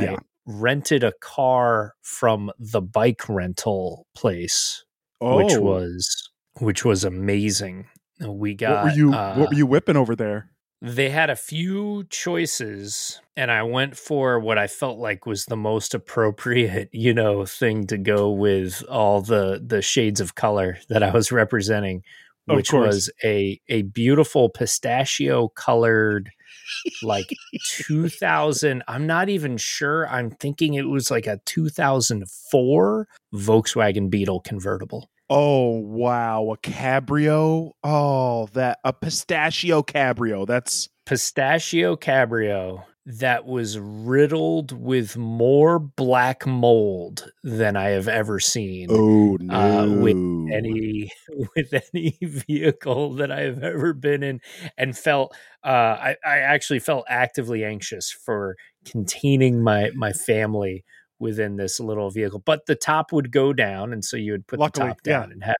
Yeah. I rented a car from the bike rental place, Oh, which was which was amazing. We got what were you uh, what were you whipping over there? they had a few choices and i went for what i felt like was the most appropriate you know thing to go with all the the shades of color that i was representing which was a a beautiful pistachio colored like 2000 i'm not even sure i'm thinking it was like a 2004 volkswagen beetle convertible Oh wow, a cabrio. Oh, that a pistachio cabrio. That's pistachio cabrio that was riddled with more black mold than I have ever seen oh no. Uh, with any with any vehicle that I have ever been in and felt uh I, I actually felt actively anxious for containing my my family within this little vehicle. But the top would go down and so you would put Luckily, the top down and have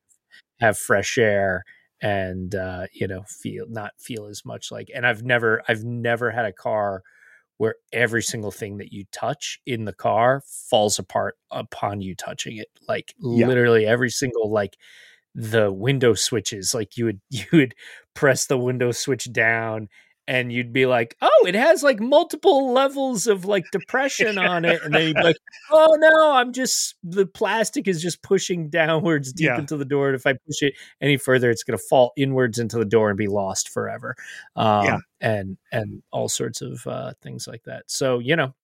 have fresh air and uh, you know feel not feel as much like and i've never i've never had a car where every single thing that you touch in the car falls apart upon you touching it like Yeah. literally every single like the window switches like you would you would press the window switch down and you'd be like oh it has like multiple levels of like depression on it. And then you'd be like oh no i'm just the plastic is just pushing downwards deep Yeah. into the door and if i push it any further it's going to fall inwards into the door and be lost forever. Um, Yeah. and and all sorts of uh, things like that. So you know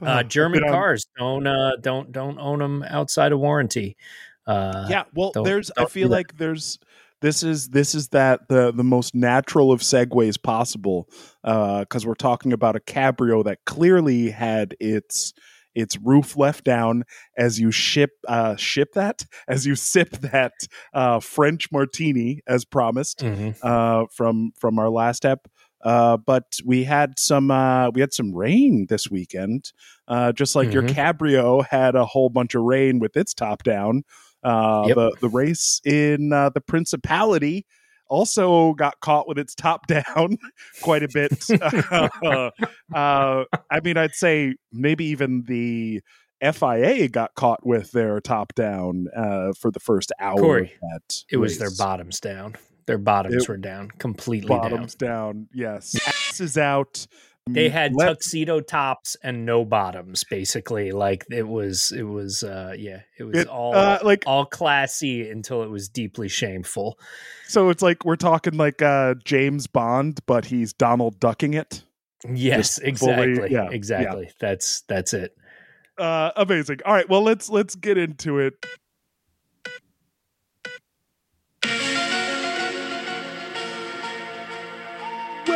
Oh, uh, german been on- cars don't uh, don't don't own them outside of warranty. Uh, yeah well there's i feel like there's this is this is that the the most natural of segues possible because we're talking about a cabrio that clearly had its its roof left down as you ship uh ship that as you sip that uh french martini as promised Mhm. uh from from our last ep uh but we had some uh we had some rain this weekend uh just like your Mhm. cabrio had a whole bunch of rain with its top down uh, Yep. the the race in uh, the Principality also got caught with its top down quite a bit. uh, I mean, I'd say maybe even the FIA got caught with their top down uh, for the first hour. Corey, it was their bottoms down their bottoms It- were down completely bottoms down down. Yes, ass is out. They had Let- tuxedo tops and no bottoms basically like it was it was uh yeah it was it, all uh, like all classy until it was deeply shameful so. It's like we're talking like uh, James Bond, but he's Donald ducking it. yes Just fully- exactly yeah, yeah. exactly that's that's it uh amazing all right well let's let's get into it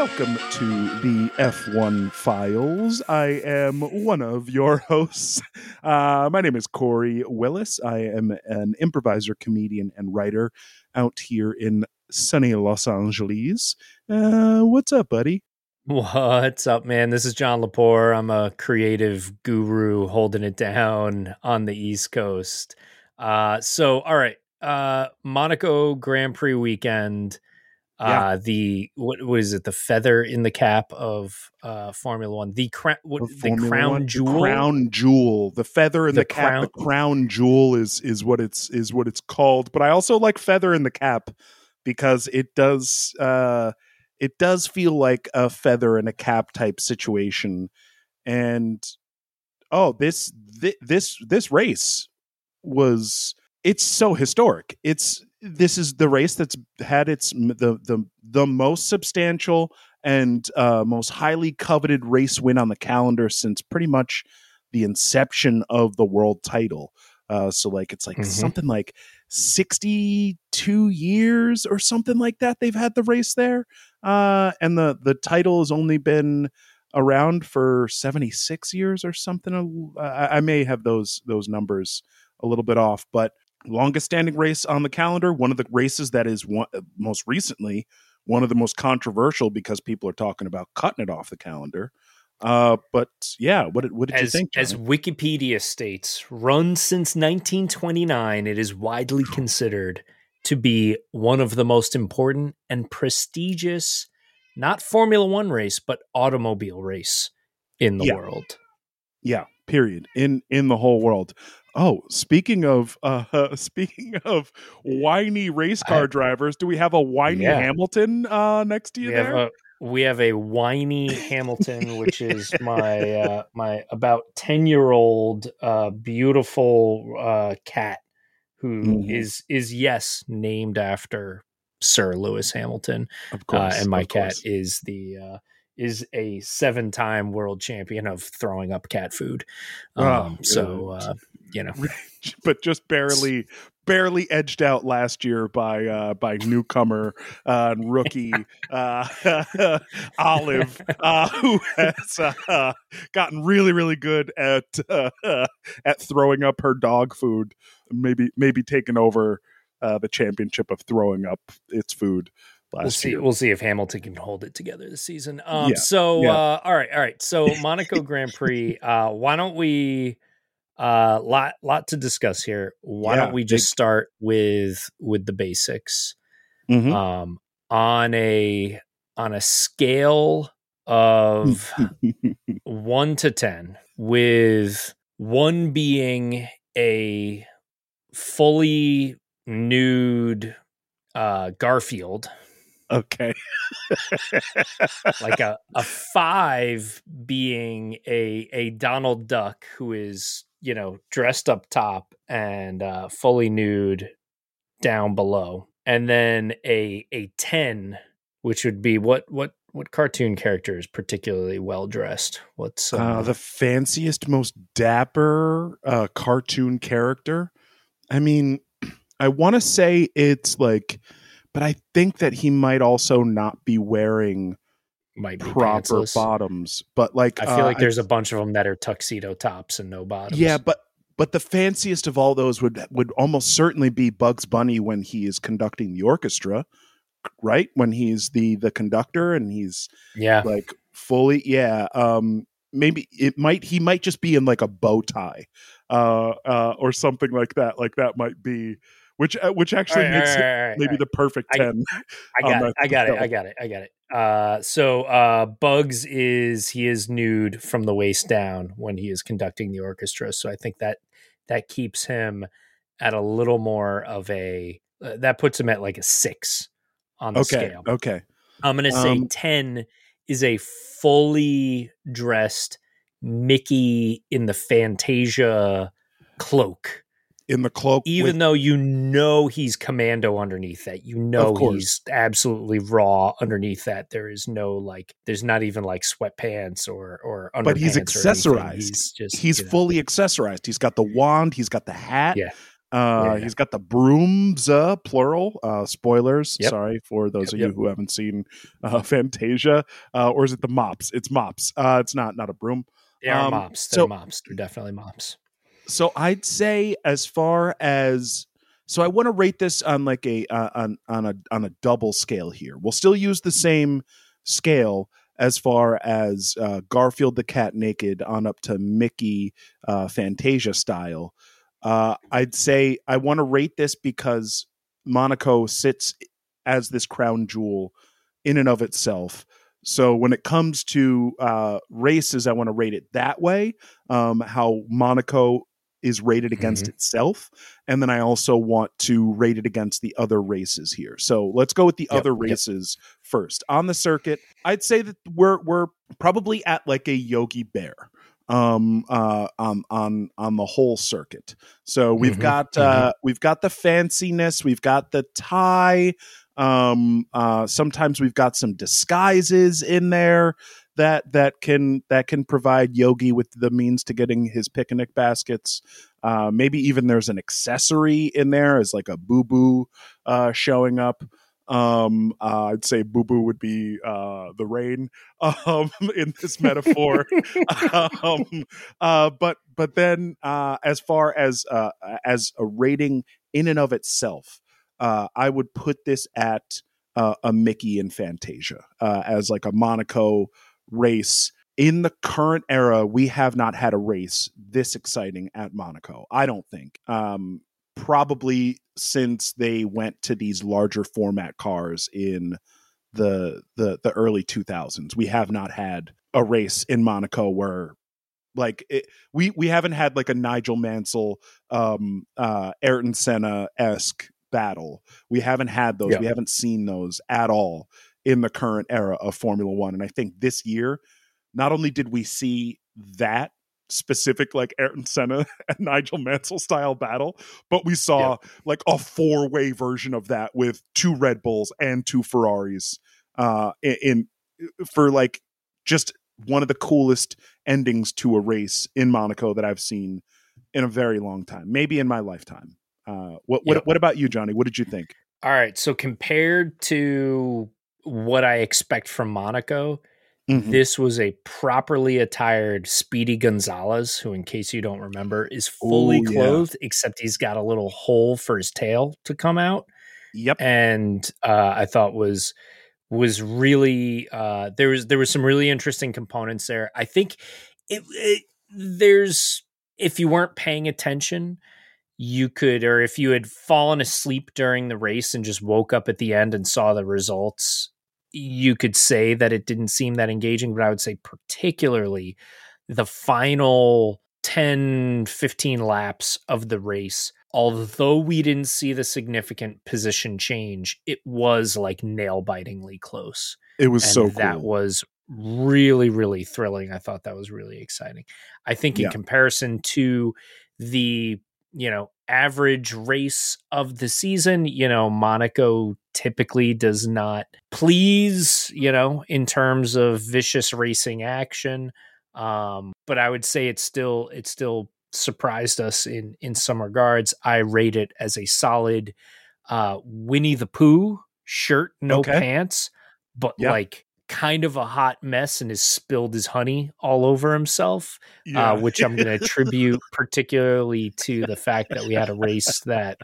welcome to the f1 files. I am one of your hosts. Uh my name is corey willis. I am an improviser comedian and writer out here in sunny los angeles. Uh what's up buddy? What's up man? This is john lepore. I'm a creative guru holding it down on the east coast. Uh so all right. Uh monaco grand prix weekend Yeah. uh the what, was it? The feather in the cap of uh formula one. The crown what The the crown One- the jewel? crown jewel. The feather in the, The cap crown- the crown jewel is is what it's is what it's called. But i also like feather in the cap because it does uh it does feel like a feather in a cap type situation. And oh this thi- this this race was it's so historic. It's this is the race that's had its the the the most substantial and uh, most highly coveted race win on the calendar since pretty much the inception of the world title. Uh, so like it's like Mhm. something like sixty two years or something like that. They've had the race there, uh, and the the title has only been around for seventy six years or something. I, I may have those those numbers a little bit off, but longest standing race on the calendar. One of the races that is one, most recently one of the most controversial because people are talking about cutting it off the calendar. Uh, but yeah, what did what did you as, think? as Wikipedia states, run since 1929, it is widely considered to be one of the most important and prestigious, not Formula One race, but automobile race in the Yeah. world. Yeah, period. In in the whole world. Oh, speaking of uh speaking of whiny race car I- drivers, do we have a whiny Yeah. Hamilton uh next to you we there? have a we have a whiny Hamilton, which is my uh, my about ten year old uh, beautiful uh, cat who is Mhm. is yes named after Sir Lewis Hamilton, of uh, course. and my cat course. is the uh, is a seven time world champion of throwing up cat food. Oh, Um, so uh, you know, but just barely barely edged out last year by uh by newcomer uh and rookie uh olive uh who has uh, gotten really really good at uh, at throwing up her dog food maybe maybe taking over uh the championship of throwing up its food we'll see. year We'll see if Hamilton can hold it together this season. Um, Yeah, so, yeah. uh, all right, all right. So, Monaco Grand Prix. Uh, why don't we? Uh, lot lot to discuss here. Why Yeah, don't we just big- start with with the basics? Mhm. Um, on a on a scale of one to ten, with one being a fully nude uh, Garfield okay like a, a five being a a Donald Duck who is you know dressed up top and uh, fully nude down below, and then a a ten, which would be what what what cartoon character is particularly well dressed? What's uh, uh, the fanciest, most dapper uh, cartoon character. I mean, I want to say it's like, but I think that he might also not be wearing might be proper pantsless. bottoms. But like, I feel uh, like there's a bunch of them that are tuxedo tops and no bottoms. yeah, but but the fanciest of all those would would almost certainly be Bugs Bunny when he is conducting the orchestra, right? When he's the the conductor and he's yeah. like fully yeah um maybe it might he might just be in like a bow tie uh uh or something like that like that might be which uh, which actually All right, makes right, right, maybe the perfect I- 10 I got it. I got it. I got it. I got it. Uh, so uh, Bugs is he is nude from the waist down when he is conducting the orchestra. So I think that that keeps him at a little more of a uh, that puts him at like a six on the okay scale. okay I'm gonna say Um, ten is a fully dressed Mickey in the Fantasia cloak in the cloak even with- though you know he's commando underneath that you know he's absolutely raw underneath that there is no like there's not even like sweatpants or or underpants But he's accessorized. he's just he's you know, fully accessorized he's got the wand he's got the hat Yeah. Uh, Yeah. he's got the brooms, uh, plural. Uh, spoilers. Yep. Sorry for those Yep, of yep. you who haven't seen uh, Fantasia. Uh, or is it the mops? It's mops. Uh, it's not not a broom. they um, mops they're so- mops they're definitely mops so I'd say as far as so I want to rate this on like a uh, on on a on a double scale here. We'll still use the same scale as far as uh, Garfield the cat naked on up to Mickey uh, Fantasia style. Uh, I'd say I want to rate this because Monaco sits as this crown jewel in and of itself. So when it comes to uh, races, I want to rate it that way. Um, how Monaco is rated against itself, and then I also want to rate it against the other races here. So let's go with the Yep, other yep. races first on the circuit. I'd say that we're we're probably at like a Yogi Bear um uh on on on the whole circuit so we've Mhm, got uh we've got the fanciness we've got the tie um uh sometimes we've got some disguises in there that that can that can provide yogi with the means to getting his picnic baskets. Uh maybe even there's an accessory in there as like a boo boo uh showing up. Um uh, i'd say boo boo would be uh the rain um in this metaphor. Um uh but but then uh as far as uh as a rating in and of itself uh i would put this at uh, a mickey and fantasia uh as like a monaco race in the current era we have not had a race this exciting at monaco i don't think um probably since they went to these larger format cars in the the the early 2000s we have not had a race in monaco where like it, we we haven't had like a Nigel Mansell, um, uh, Ayrton Senna esque battle. We haven't had those. Yeah. We haven't seen those at all in the current era of Formula One. And I think this year, not only did we see that specific like Ayrton Senna and Nigel Mansell style battle, but we saw like a four way version of that with two Red Bulls and two Ferraris uh, in, in for like just one of the coolest endings to a race in Monaco that I've seen in a very long time, maybe in my lifetime. Uh, what what what about you, Johnny? What did you think? All right. So compared to what I expect from Monaco, Mhm. this was a properly attired Speedy Gonzalez, who, in case you don't remember, is fully Ooh, yeah. clothed, except he's got a little hole for his tail to come out. Yep. and uh, I thought was was really uh, there was there was some really interesting components there. I think it, it there's if you weren't paying attention, you could or if you had fallen asleep during the race and just woke up at the end and saw the results, you could say that it didn't seem that engaging. But I would say particularly the final 10 15 laps of the race although we didn't see the significant position change it was like nail bitingly close It was and so cool. that was really really thrilling i thought that was really exciting i think in Yeah. comparison to the you know average race of the season you know monaco typically does not please you know in terms of vicious racing action um but i would say it's still it's still surprised us in in some regards i rate it as a solid uh winnie the pooh shirt no Okay. pants but Yeah. like kind of a hot mess and has spilled his honey all over himself Yeah. uh, which i'm going to attribute particularly to the fact that we had a race that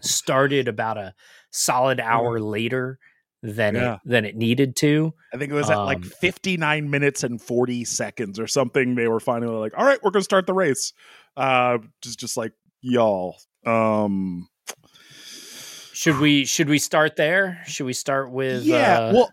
started about a solid hour later than Yeah. it than it needed to I think it was at like Um, 59 minutes and 40 seconds or something. They were finally like, all right, we're going to start the race. Uh, just, just like, y'all. Um, should we should we start there should we start with yeah. uh, well,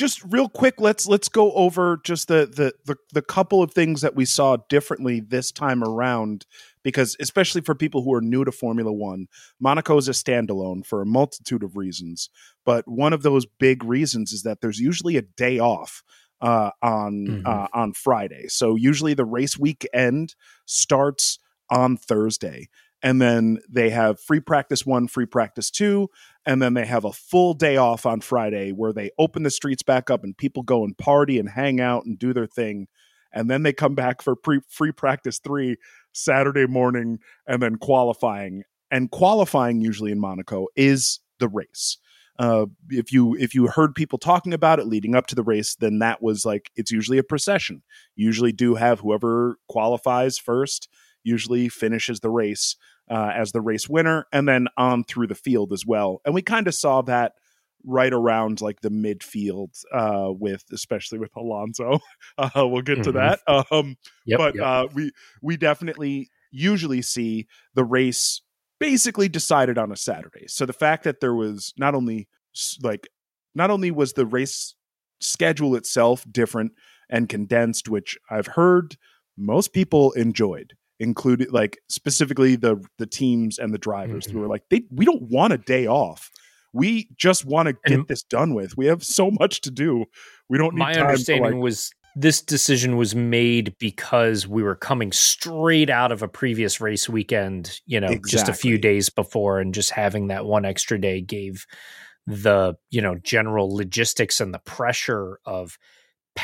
just real quick, let's let's go over just the, the the the couple of things that we saw differently this time around. Because especially for people who are new to Formula One, Monaco is a standalone for a multitude of reasons. But one of those big reasons is that there's usually a day off uh, on Mhm. uh, on Friday. So usually the race weekend starts on Thursday, and then they have free practice one, free practice two, and then they have a full day off on Friday where they open the streets back up and people go and party and hang out and do their thing. And then they come back for pre- free practice three Saturday morning and then qualifying. And qualifying usually in Monaco is the race. Uh, if you if you heard people talking about it leading up to the race, then that was like it's usually a procession. You usually do have whoever qualifies first usually finishes the race uh, as the race winner, and then on through the field as well. And we kind of saw that right around like the midfield uh, with especially with Alonso. Uh, we'll get to Mhm. that. Um, yep, but yep. uh, we we definitely usually see the race basically decided on a Saturday. So the fact that there was not only like not only was the race schedule itself different and condensed, which I've heard most people enjoyed, including like specifically the the teams and the drivers who Mhm. were like they we don't want a day off. We just want to get And- this done with. We have so much to do. We don't need my understanding like- was this decision was made because we were coming straight out of a previous race weekend, you know, just a few days before, and just having that one extra day gave the, you know, general logistics and the pressure of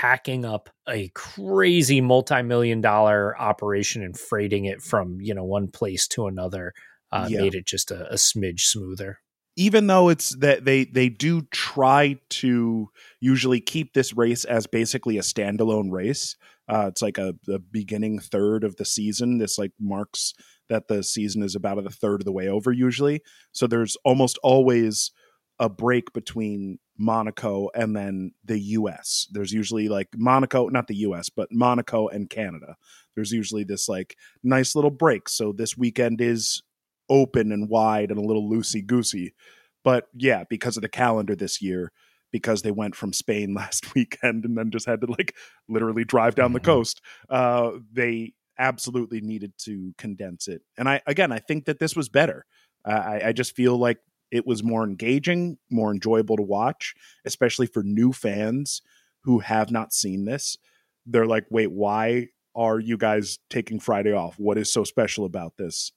packing up a crazy multi-million dollar operation and freighting it from, you know, one place to another uh, Yeah. made it just a, a smidge smoother. even though it's that they they do try to usually keep this race as basically a standalone race uh, it's like a the beginning third of the season this like marks that the season is about a third of the way over usually so there's almost always a break between monaco and then the us there's usually like monaco not the us but monaco and canada there's usually this like nice little break so this weekend is open and wide and a little loosey goosey. But yeah, because of the calendar this year, because they went from Spain last weekend and then just had to like literally drive down the coast. Uh, they absolutely needed to condense it. And I again, I think that this was better. Uh, I, I just feel like it was more engaging, more enjoyable to watch, especially for new fans who have not seen this. They're like, wait, why are you guys taking Friday off? What is so special about this?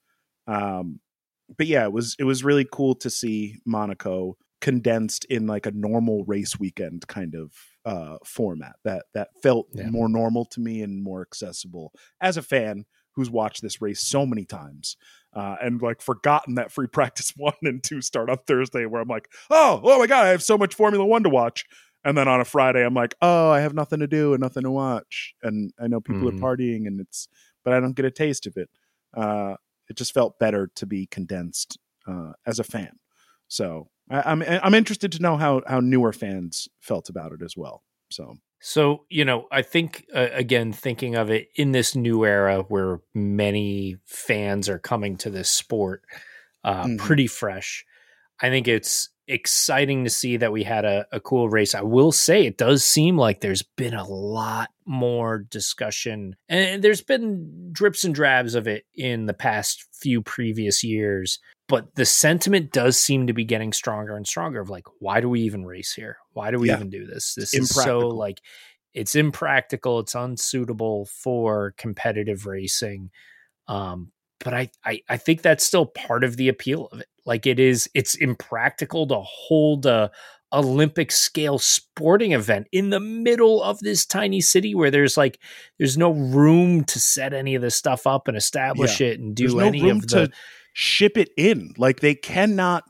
Um, but yeah, it was it was really cool to see Monaco condensed in like a normal race weekend kind of uh, format that that felt yeah. more normal to me and more accessible as a fan who's watched this race so many times uh, and like forgotten that free practice one and two start on Thursday, where I'm like, oh, oh my god, I have so much Formula One to watch. And then on a Friday, I'm like, oh, I have nothing to do and nothing to watch, and I know people mm-hmm. are partying, and it's, but I don't get a taste of it. Uh, it just felt better to be condensed uh, as a fan. So I, I'm I'm interested to know how how newer fans felt about it as well. So so, you know, I think, uh, again, thinking of it in this new era where many fans are coming to this sport uh, mm-hmm. pretty fresh, I think it's exciting to see that we had a, a, cool race. I will say it does seem like there's been a lot more discussion, and there's been drips and drabs of it in the past few previous years but the sentiment does seem to be getting stronger and stronger of like why do we even race here why do we yeah. even do this this is so like it's impractical it's unsuitable for competitive racing um but I, I i think that's still part of the appeal of it like it is it's impractical to hold a olympic scale sporting event in the middle of this tiny city where there's like there's no room to set any of this stuff up and establish yeah. it and do any of the to- ship it in. Like they cannot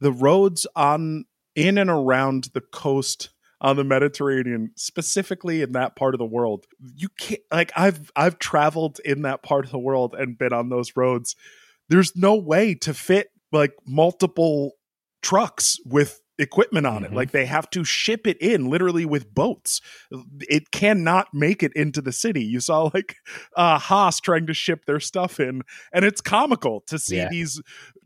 the roads on in and around the coast on the Mediterranean, specifically in that part of the world. You can't like I've I've traveled in that part of the world and been on those roads. There's no way to fit like multiple trucks with equipment on mm-hmm. it. Like they have to ship it in literally with boats. It cannot make it into the city. You saw like uh Haas trying to ship their stuff in and it's comical to see yeah. these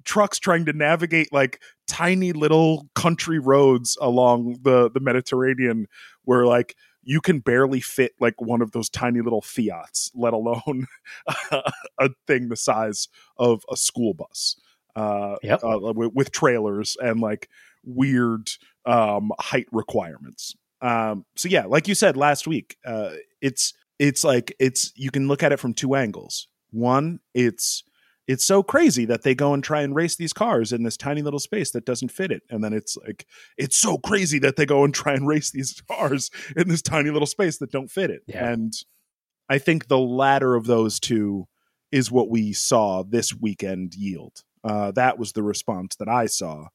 trucks trying to navigate like tiny little country roads along the the Mediterranean where like you can barely fit like one of those tiny little Fiats, let alone a thing the size of a school bus. Uh, yep. uh with, with trailers and like weird um, height requirements. Um, so yeah, like you said last week, uh, it's it's like it's you can look at it from two angles. One, it's it's so crazy that they go and try and race these cars in this tiny little space that doesn't fit it. And then it's like it's so crazy that they go and try and race these cars in this tiny little space that don't fit it. Yeah. And I think the latter of those two is what we saw this weekend yield. Uh, that was the response that I saw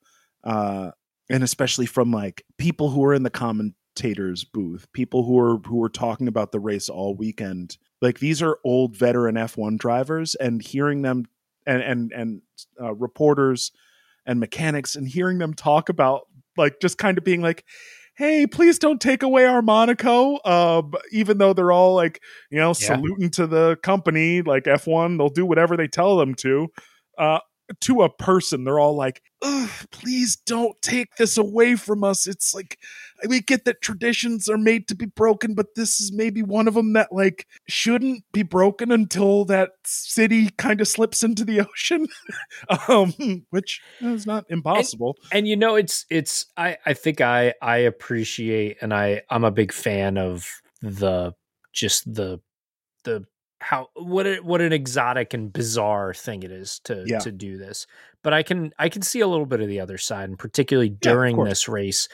uh, and especially from like people who are in the commentators booth, people who are who are talking about the race all weekend. Like these are old veteran F1 drivers, and hearing them and and and uh, reporters and mechanics, and hearing them talk about like just kind of being like, hey, please don't take away our Monaco. Uh, even though they're all like, you know, yeah. saluting to the company, like F1, they'll do whatever they tell them to. Uh, to a person, they're all like, please don't take this away from us. It's like, we get that traditions are made to be broken, but this is maybe one of them that like shouldn't be broken until that city kind of slips into the ocean, um, which is not impossible. And, and, you know, it's, it's, I, I think I, I appreciate, and I, I'm a big fan of the, just the, the how what a, what an exotic and bizarre thing it is to yeah. to do this. But I can I can see a little bit of the other side, and particularly during yeah, this race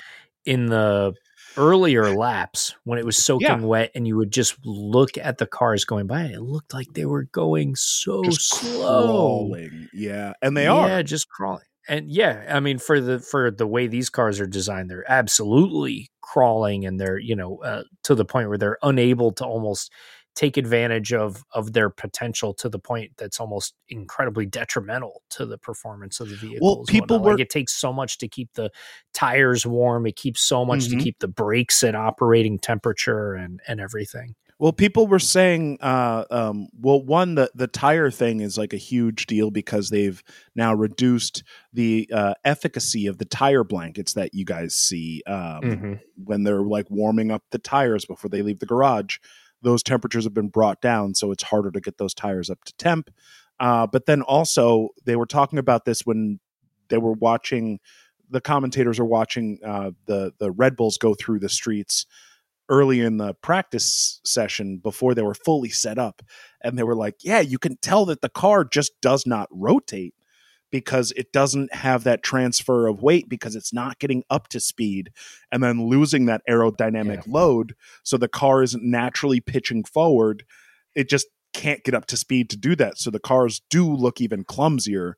in the earlier laps when it was soaking yeah. wet and you would just look at the cars going by it looked like they were going so just slow crawling. yeah and they yeah, are yeah just crawling and yeah i mean for the for the way these cars are designed they're absolutely crawling and they're you know uh, to the point where they're unable to almost take advantage of of their potential to the point that's almost incredibly detrimental to the performance of the vehicle. Well, people were, like it takes so much to keep the tires warm. It keeps so much mm-hmm. to keep the brakes at operating temperature and and everything. Well, people were saying, uh, um, well, one the the tire thing is like a huge deal because they've now reduced the uh, efficacy of the tire blankets that you guys see um, Mhm. when they're like warming up the tires before they leave the garage. Those temperatures have been brought down, so it's harder to get those tires up to temp. Uh, but then also, they were talking about this when they were watching. The commentators are watching uh, the the Red Bulls go through the streets early in the practice session before they were fully set up and they were like yeah you can tell that the car just does not rotate because it doesn't have that transfer of weight because it's not getting up to speed and then losing that aerodynamic load so the car isn't naturally pitching forward it just can't get up to speed to do that so the cars do look even clumsier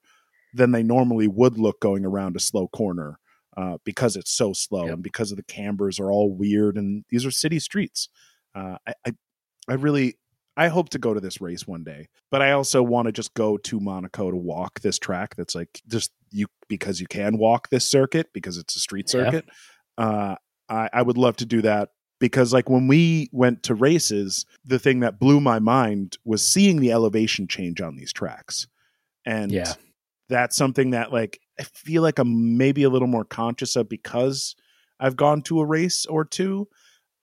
than they normally would look going around a slow corner uh, because it's so slow Yep. and because of the cambers are all weird and these are city streets. Uh, I, I I really I hope to go to this race one day, but I also want to just go to Monaco to walk this track. That's like just you because you can walk this circuit because it's a street Yeah. circuit. Uh, I, I would love to do that because like when we went to races, the thing that blew my mind was seeing the elevation change on these tracks, and Yeah. that's something that like I feel like I'm maybe a little more conscious of because I've gone to a race or two,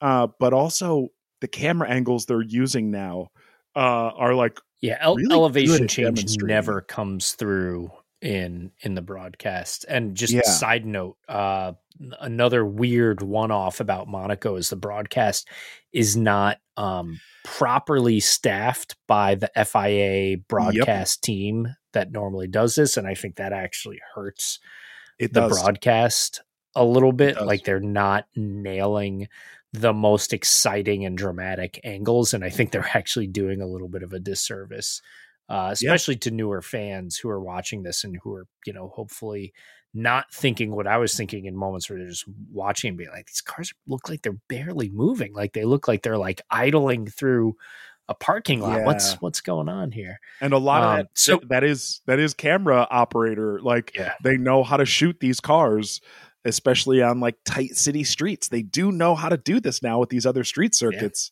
uh, but also the camera angles they're using now uh, are like Yeah, el- really elevation at change never comes through in in the broadcast. And just Yeah. side note, uh another weird one off about Monaco is the broadcast is not um properly staffed by the FIA broadcast team that normally does this and I think that actually hurts it the does. broadcast a little bit like they're not nailing the most exciting and dramatic angles and i think they're actually doing a little bit of a disservice uh, especially to newer fans who are watching this and who are you know hopefully not thinking what i was thinking in moments where they're just watching and being like these cars look like they're barely moving. Like they look like they're like idling through a parking lot. What's what's going on here? And a lot Um, of that so- that is that is camera operator like yeah. they know how to shoot these cars especially on like tight city streets. They do know how to do this now with these other street circuits.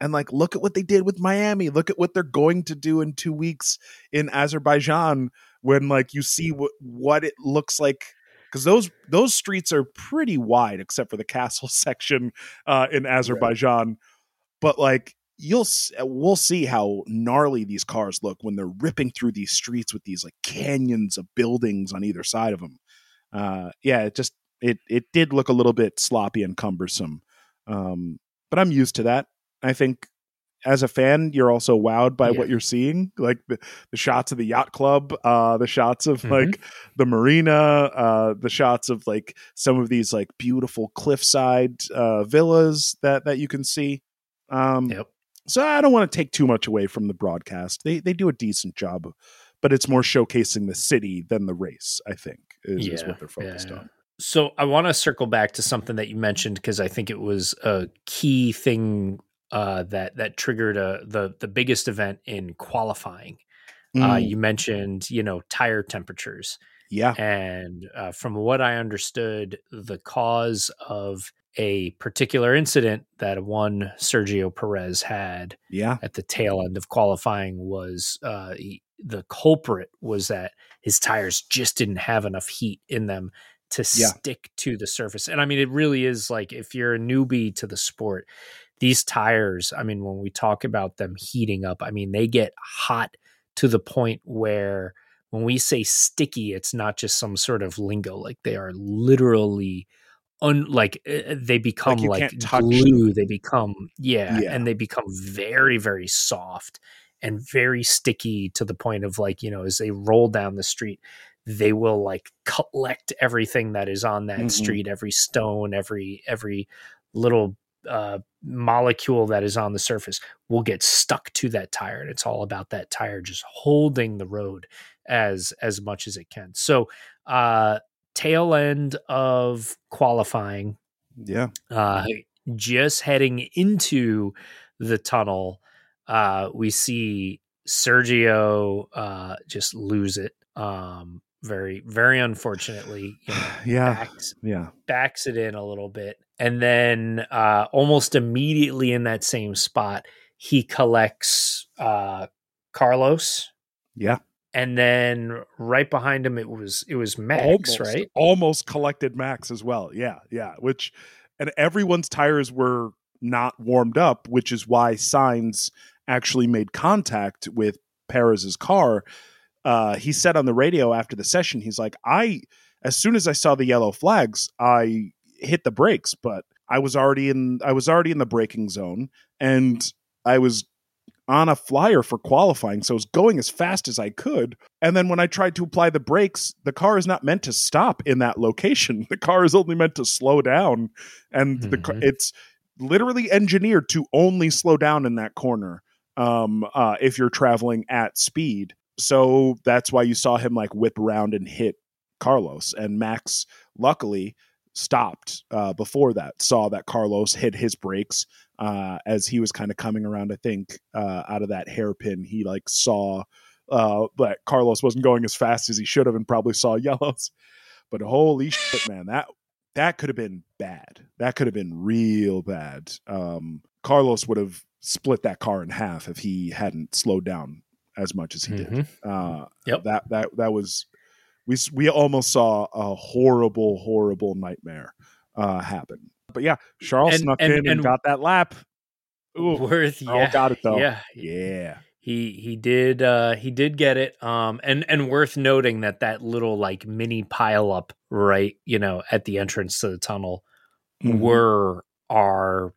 And like look at what they did with miami. Look at what they're going to do in two weeks in azerbaijan when like you see what what it looks like. Because those those streets are pretty wide except for the castle section uh in azerbaijan. But like you'll we'll see how gnarly these cars look when they're ripping through these streets with these like canyons of buildings on either side of them uh yeah it just it it did look a little bit sloppy and cumbersome um but i'm used to that i think as a fan you're also wowed by Yeah. what you're seeing like the, the shots of the yacht club uh the shots of Mhm. like the marina uh the shots of like some of these like beautiful cliffside uh villas that that you can see um yep so I don't want to take too much away from the broadcast. They they do a decent job, but it's more showcasing the city than the race. I think is, is what they're focused yeah. on. So I want to circle back to something that you mentioned because I think it was a key thing uh, that that triggered a, the the biggest event in qualifying. Uh, Mm, you mentioned you know tire temperatures, yeah, and uh, from what I understood, the cause of a particular incident that one Sergio Perez had yeah, at the tail end of qualifying was uh, he, the culprit was that his tires just didn't have enough heat in them to Yeah. stick to the surface. And I mean, it really is like if you're a newbie to the sport, these tires, I mean, when we talk about them heating up, I mean, they get hot to the point where when we say sticky, it's not just some sort of lingo. Like they are literally un like uh, they become like, touch glue. They become yeah, Yeah. and they become very very soft and very sticky to the point of like you know as they roll down the street they will like collect everything that is on that Mhm. street every stone every every little uh, molecule that is on the surface will get stuck to that tire and it's all about that tire just holding the road as as much as it can so uh tail end of qualifying yeah, uh just heading into the tunnel uh we see sergio uh just lose it um very very unfortunately you know, yeah, backs, yeah, backs it in a little bit and then uh almost immediately in that same spot he collects uh, Carlos. Yeah. And then right behind him, it was it was Max, almost, right? Almost collected Max as well. Yeah, yeah. Which and everyone's tires were not warmed up, which is why Sainz actually made contact with Perez's car. Uh, he said on the radio after the session, he's like, I as soon as I saw the yellow flags, I hit the brakes, but I was already in I was already in the braking zone and I was on a flyer for qualifying, so I was going as fast as I could. And then when I tried to apply the brakes, the car is not meant to stop in that location. The car is only meant to slow down, and mm-hmm. the car, it's literally engineered to only slow down in that corner um, uh, if you're traveling at speed. So that's why you saw him like whip around and hit Carlos. And Max, luckily, stopped uh, before that, saw that Carlos hit his brakes uh, as he was kind of coming around. I think uh, out of that hairpin, he like saw uh, that Carlos wasn't going as fast as he should have, and probably saw yellows. But holy shit, man, that that could have been bad. That could have been real bad. Um, Carlos would have split that car in half if he hadn't slowed down as much as he mm-hmm. did. Uh, yep. That that that was we we almost saw a horrible, horrible nightmare uh, happen. But yeah, Charles and, snuck and, in and, and, got that lap. Ooh, worth yeah, got it though. Yeah, yeah. He he did uh, he did get it. Um, and and worth noting that that little like mini pile up right, you know, at the entrance to the tunnel mm-hmm. were our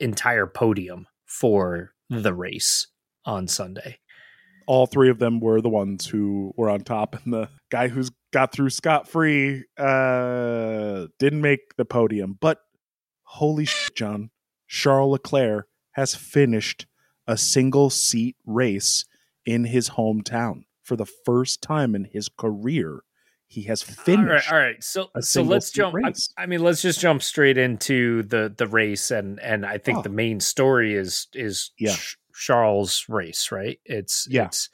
entire podium for the race on Sunday all three of them were the ones who were on top, and the guy who's got through scot free uh, didn't make the podium. But holy shit, John, Charles Leclerc has finished a single seat race in his hometown for the first time in his career. He has finished. All right, all right. So, so let's jump. I, I, mean, let's just jump straight into the the race, and and I think oh. the main story is is yeah. Charles' race, right? It's yeah. it's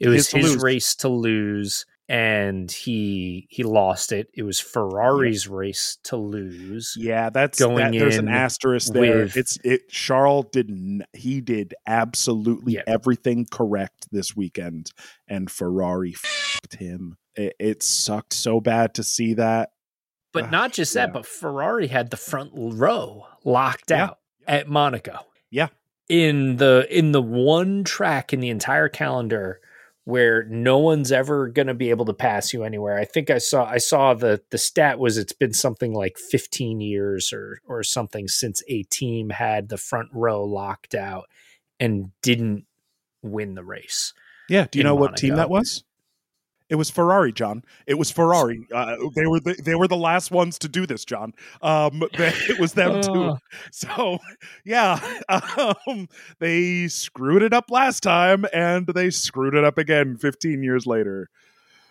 it was his, his race to lose and he he lost it. It was Ferrari's yeah. race to lose. Yeah, that's going that, there's an asterisk there. With, it's it Charles didn't he did absolutely yeah. everything correct this weekend and Ferrari f***ed him. It, it, sucked so bad to see that. But uh, not just that, but Ferrari had the front row locked out at Monaco. Yeah in the in the one track in the entire calendar where no one's ever going to be able to pass you anywhere. I think I saw I saw the the stat was it's been something like 15 years or or something since a team had the front row locked out and didn't win the race. Yeah, do you know Monaco. what team that was? It was Ferrari, John. It was Ferrari. Uh, they were the, they were the last ones to do this, John. Um, they, it was them too. So yeah, um, they screwed it up last time, and they screwed it up again 15 years later.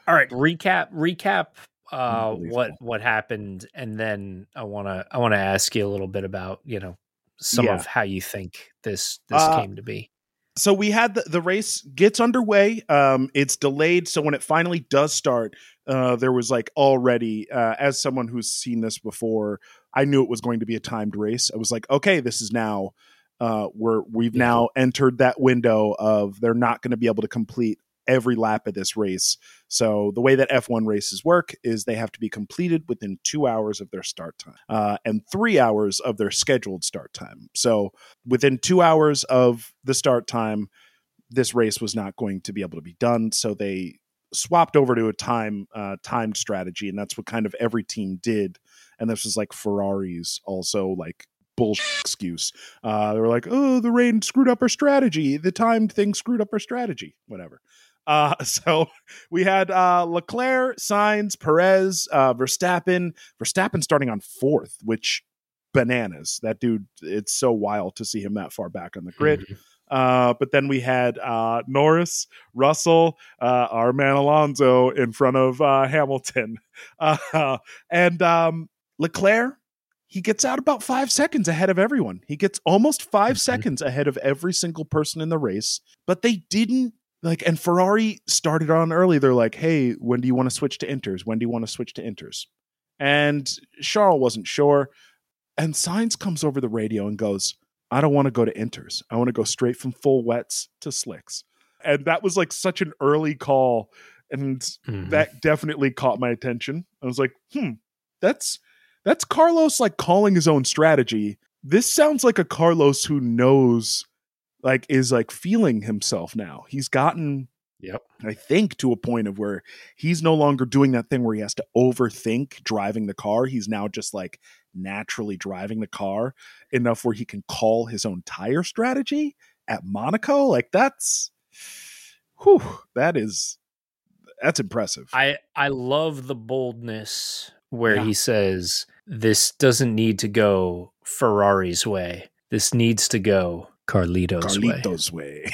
All right, recap recap uh, what what happened, and then I want to I want to ask you a little bit about you know some yeah. of how you think this this uh, came to be so we had the, the race gets underway um it's delayed so when it finally does start uh there was like already uh as someone who's seen this before i knew it was going to be a timed race i was like okay this is now uh we're we've yeah. now entered that window of they're not going to be able to complete every lap of this race. So the way that F1 races work is they have to be completed within two hours of their start time uh, and three hours of their scheduled start time. So within two hours of the start time, this race was not going to be able to be done. So they swapped over to a time uh, timed strategy, and that's what kind of every team did. And this was like Ferrari's also like bullshit excuse. Uh, they were like, "Oh, the rain screwed up our strategy. The timed thing screwed up our strategy. Whatever." Uh, so we had uh, Leclerc, Sainz, Perez, uh, Verstappen. Verstappen starting on fourth, which bananas. That dude, it's so wild to see him that far back on the grid. Mm-hmm. Uh, but then we had uh, Norris, Russell, uh, our man Alonso in front of uh, Hamilton. Uh, and um, Leclerc, he gets out about five seconds ahead of everyone. He gets almost 5 mm-hmm. seconds ahead of every single person in the race, but they didn't like and Ferrari started on early. They're like, "Hey, when do you want to switch to inters? When do you want to switch to inters?" And Charles wasn't sure. And Sainz comes over the radio and goes, I don't want to go to inters. I want to go straight from full wets to slicks. And that was like such an early call. And Mhm. that definitely caught my attention. I was like, hmm, that's that's Carlos like calling his own strategy. This sounds like a Carlos who knows like is like feeling himself now. He's gotten Yep. I think to a point of where he's no longer doing that thing where he has to overthink driving the car. He's now just like naturally driving the car enough where he can call his own tire strategy at Monaco. Like that's whew, that is that's impressive. I I love the boldness where Yeah. he says this doesn't need to go Ferrari's way. This needs to go Carlito's, way. Carlitos way.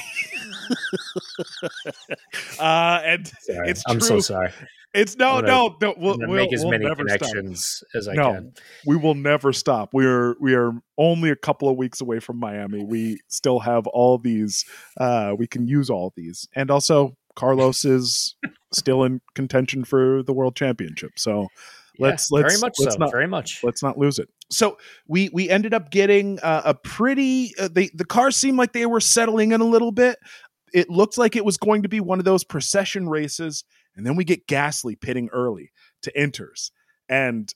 uh and Sorry, It's I'm so sorry. it's no gonna- no no we'll, we'll, make as we'll many never stop. connections as I No. can. we will never stop. We are we are only a couple of weeks away from Miami. We still have all these. Uh, we can use all these, and also Carlos is still in contention for the world championship. So let's Yeah, let's very much let's so. not very much. let's not lose it. So we we ended up getting uh, a pretty. Uh, they the cars seemed like they were settling in a little bit. It looked like it was going to be one of those procession races, and then we get Gasly pitting early to inters, and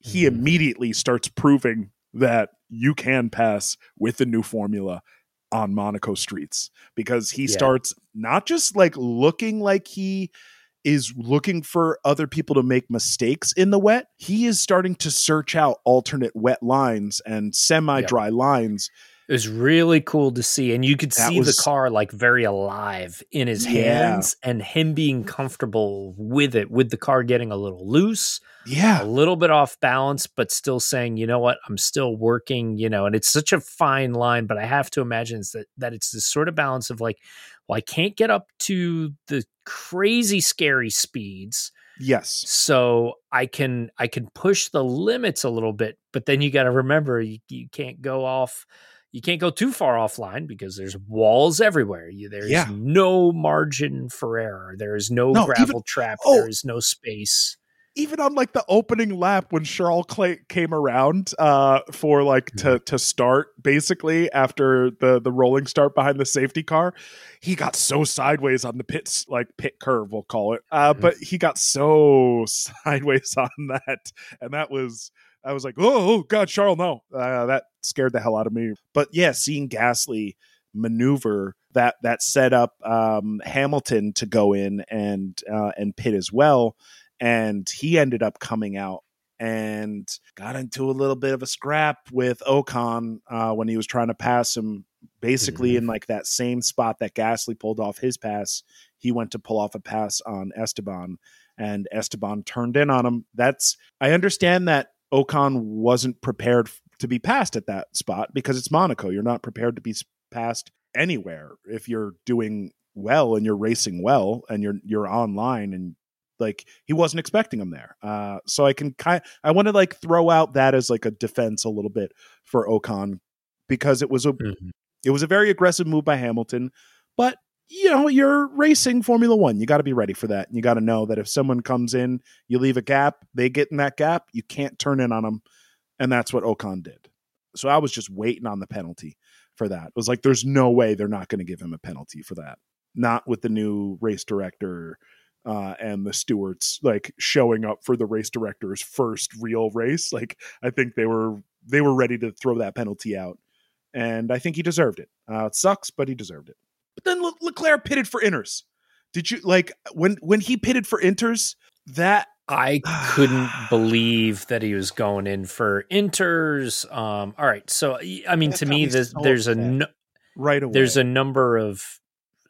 he Mhm. immediately starts proving that you can pass with the new formula on Monaco streets because he Yeah. starts not just like looking like he is looking for other people to make mistakes in the wet. He is starting to search out alternate wet lines and semi dry lines. It was really cool to see, and you could That see was- the car like very alive in his Yeah. hands, and him being comfortable with it, with the car getting a little loose, Yeah. a little bit off balance, but still saying, you know what, I'm still working, you know, and it's such a fine line, but I have to imagine that that it's this sort of balance of like, well, I can't get up to the crazy scary speeds, Yes. so I can I can push the limits a little bit, but then you got to remember you, you can't go off. You can't go too far offline because there's walls everywhere. You, there's Yeah. no margin for error. There is no, No, even- gravel trap. oh, there is no space. Even on like the opening lap when Charles Clay came around uh for like to to start basically after the the rolling start behind the safety car he got so sideways on the pits like pit curve we'll call it. Uh but he got so sideways on that and that was I was like oh, oh god Charles no. Uh, that scared the hell out of me. But yeah seeing Gasly maneuver that that set up um Hamilton to go in and uh and pit as well and he ended up coming out and got into a little bit of a scrap with Ocon uh, when he was trying to pass him. Basically, Mhm. in like that same spot that Gasly pulled off his pass, he went to pull off a pass on Esteban, and Esteban turned in on him. That's I understand that Ocon wasn't prepared to be passed at that spot because it's Monaco. You're not prepared to be passed anywhere if you're doing well and you're racing well and you're you're online and like he wasn't expecting him there. Uh, so I can kind I want to like throw out that as like a defense a little bit for Ocon because it was a Mhm. it was a very aggressive move by Hamilton, but you know you're racing Formula One. You got to be ready for that. and You got to know that if someone comes in, you leave a gap, they get in that gap, you can't turn in on them, and that's what Ocon did. So I was just waiting on the penalty for that. It was like there's no way they're not going to give him a penalty for that. Not with the new race director uh, and the stewards like showing up for the race director's first real race. Like I think they were they were ready to throw that penalty out, and I think he deserved it. Uh, it sucks, but he deserved it. But then Le- Leclerc pitted for Inters. Did you like when when he pitted for Inters? That I couldn't believe that he was going in for inters. Um, all right, so I mean, That to me, so there's a no, right away. there's a number of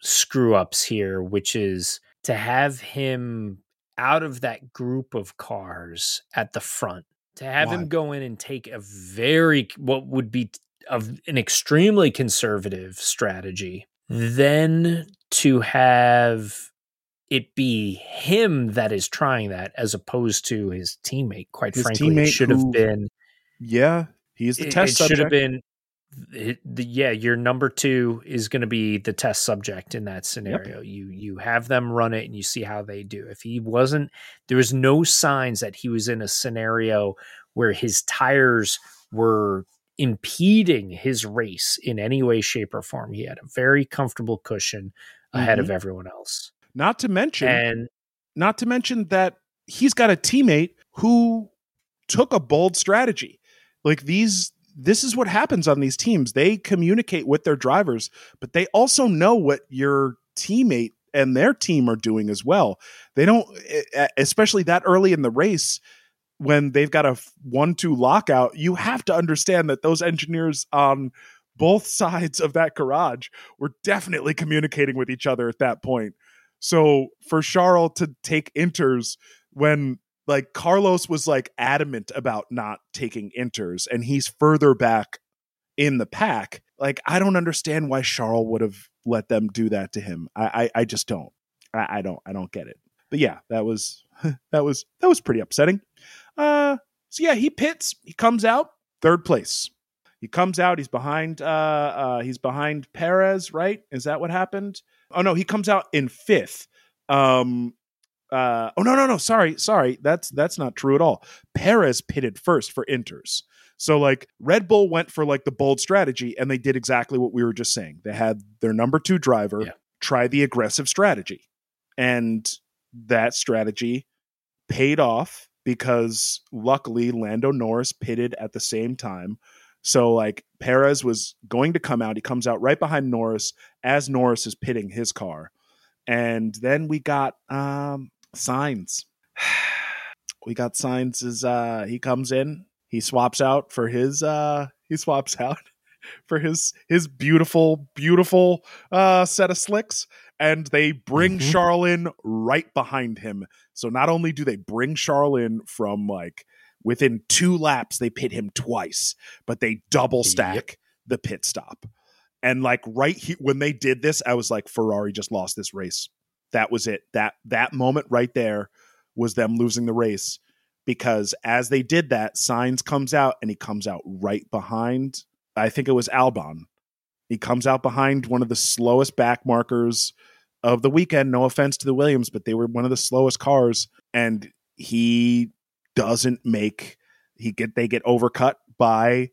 screw ups here, which is to have him out of that group of cars at the front, to have Why? him go in and take a very what would be of an extremely conservative strategy, then to have it be him that is trying that as opposed to his teammate. Quite His frankly, teammate should have been yeah. He's the it, test it should have been it- the, yeah your number two is going to be the test subject in that scenario you you have them run it and you see how they do if he wasn't there was no signs that he was in a scenario where his tires were impeding his race in any way, shape, or form. He had a very comfortable cushion ahead Mm-hmm. of everyone else. Not to mention, And not to mention that he's got a teammate who took a bold strategy. Like these this is what happens on these teams. They communicate with their drivers, but they also know what your teammate and their team are doing as well. They don't especially that early in the race when they've got a 1-2 lockout, you have to understand that those engineers on both sides of that garage were definitely communicating with each other at that point. So for Charles to take inters when like Carlos was like adamant about not taking inters and he's further back in the pack, like I don't understand why Charles would have let them do that to him. I I, I just don't. I, I don't I don't get it. But yeah, that was that was that was pretty upsetting. Uh so yeah, he pits, he comes out third place. He comes out, he's behind uh uh he's behind Perez, right? Is that what happened? Oh no, he comes out in fifth. Um uh oh no no no. Sorry sorry. That's that's not true at all. Perez pitted first for inters. So like red bull went for like the bold strategy and they did exactly what we were just saying. They had their number two driver Yeah. try the aggressive strategy. And that strategy paid off because luckily lando norris pitted at the same time. So like perez was going to come out. He comes out right behind norris as norris is pitting his car. And then we got um Sainz we got Sainz as uh he comes in he swaps out for his uh he swaps out for his his beautiful beautiful uh set of slicks and they bring Mhm. Charles in right behind him so not only do they bring Charlin from like within two laps they pit him twice but they double stack Yep. the pit stop and like right he- when they did this i was like ferrari just lost this race that was it that that moment right there was them losing the race because as they did that Sainz comes out and he comes out right behind i think it was albon he comes out behind one of the slowest back markers of the weekend no offense to the williams but they were one of the slowest cars and he doesn't make he get they get overcut by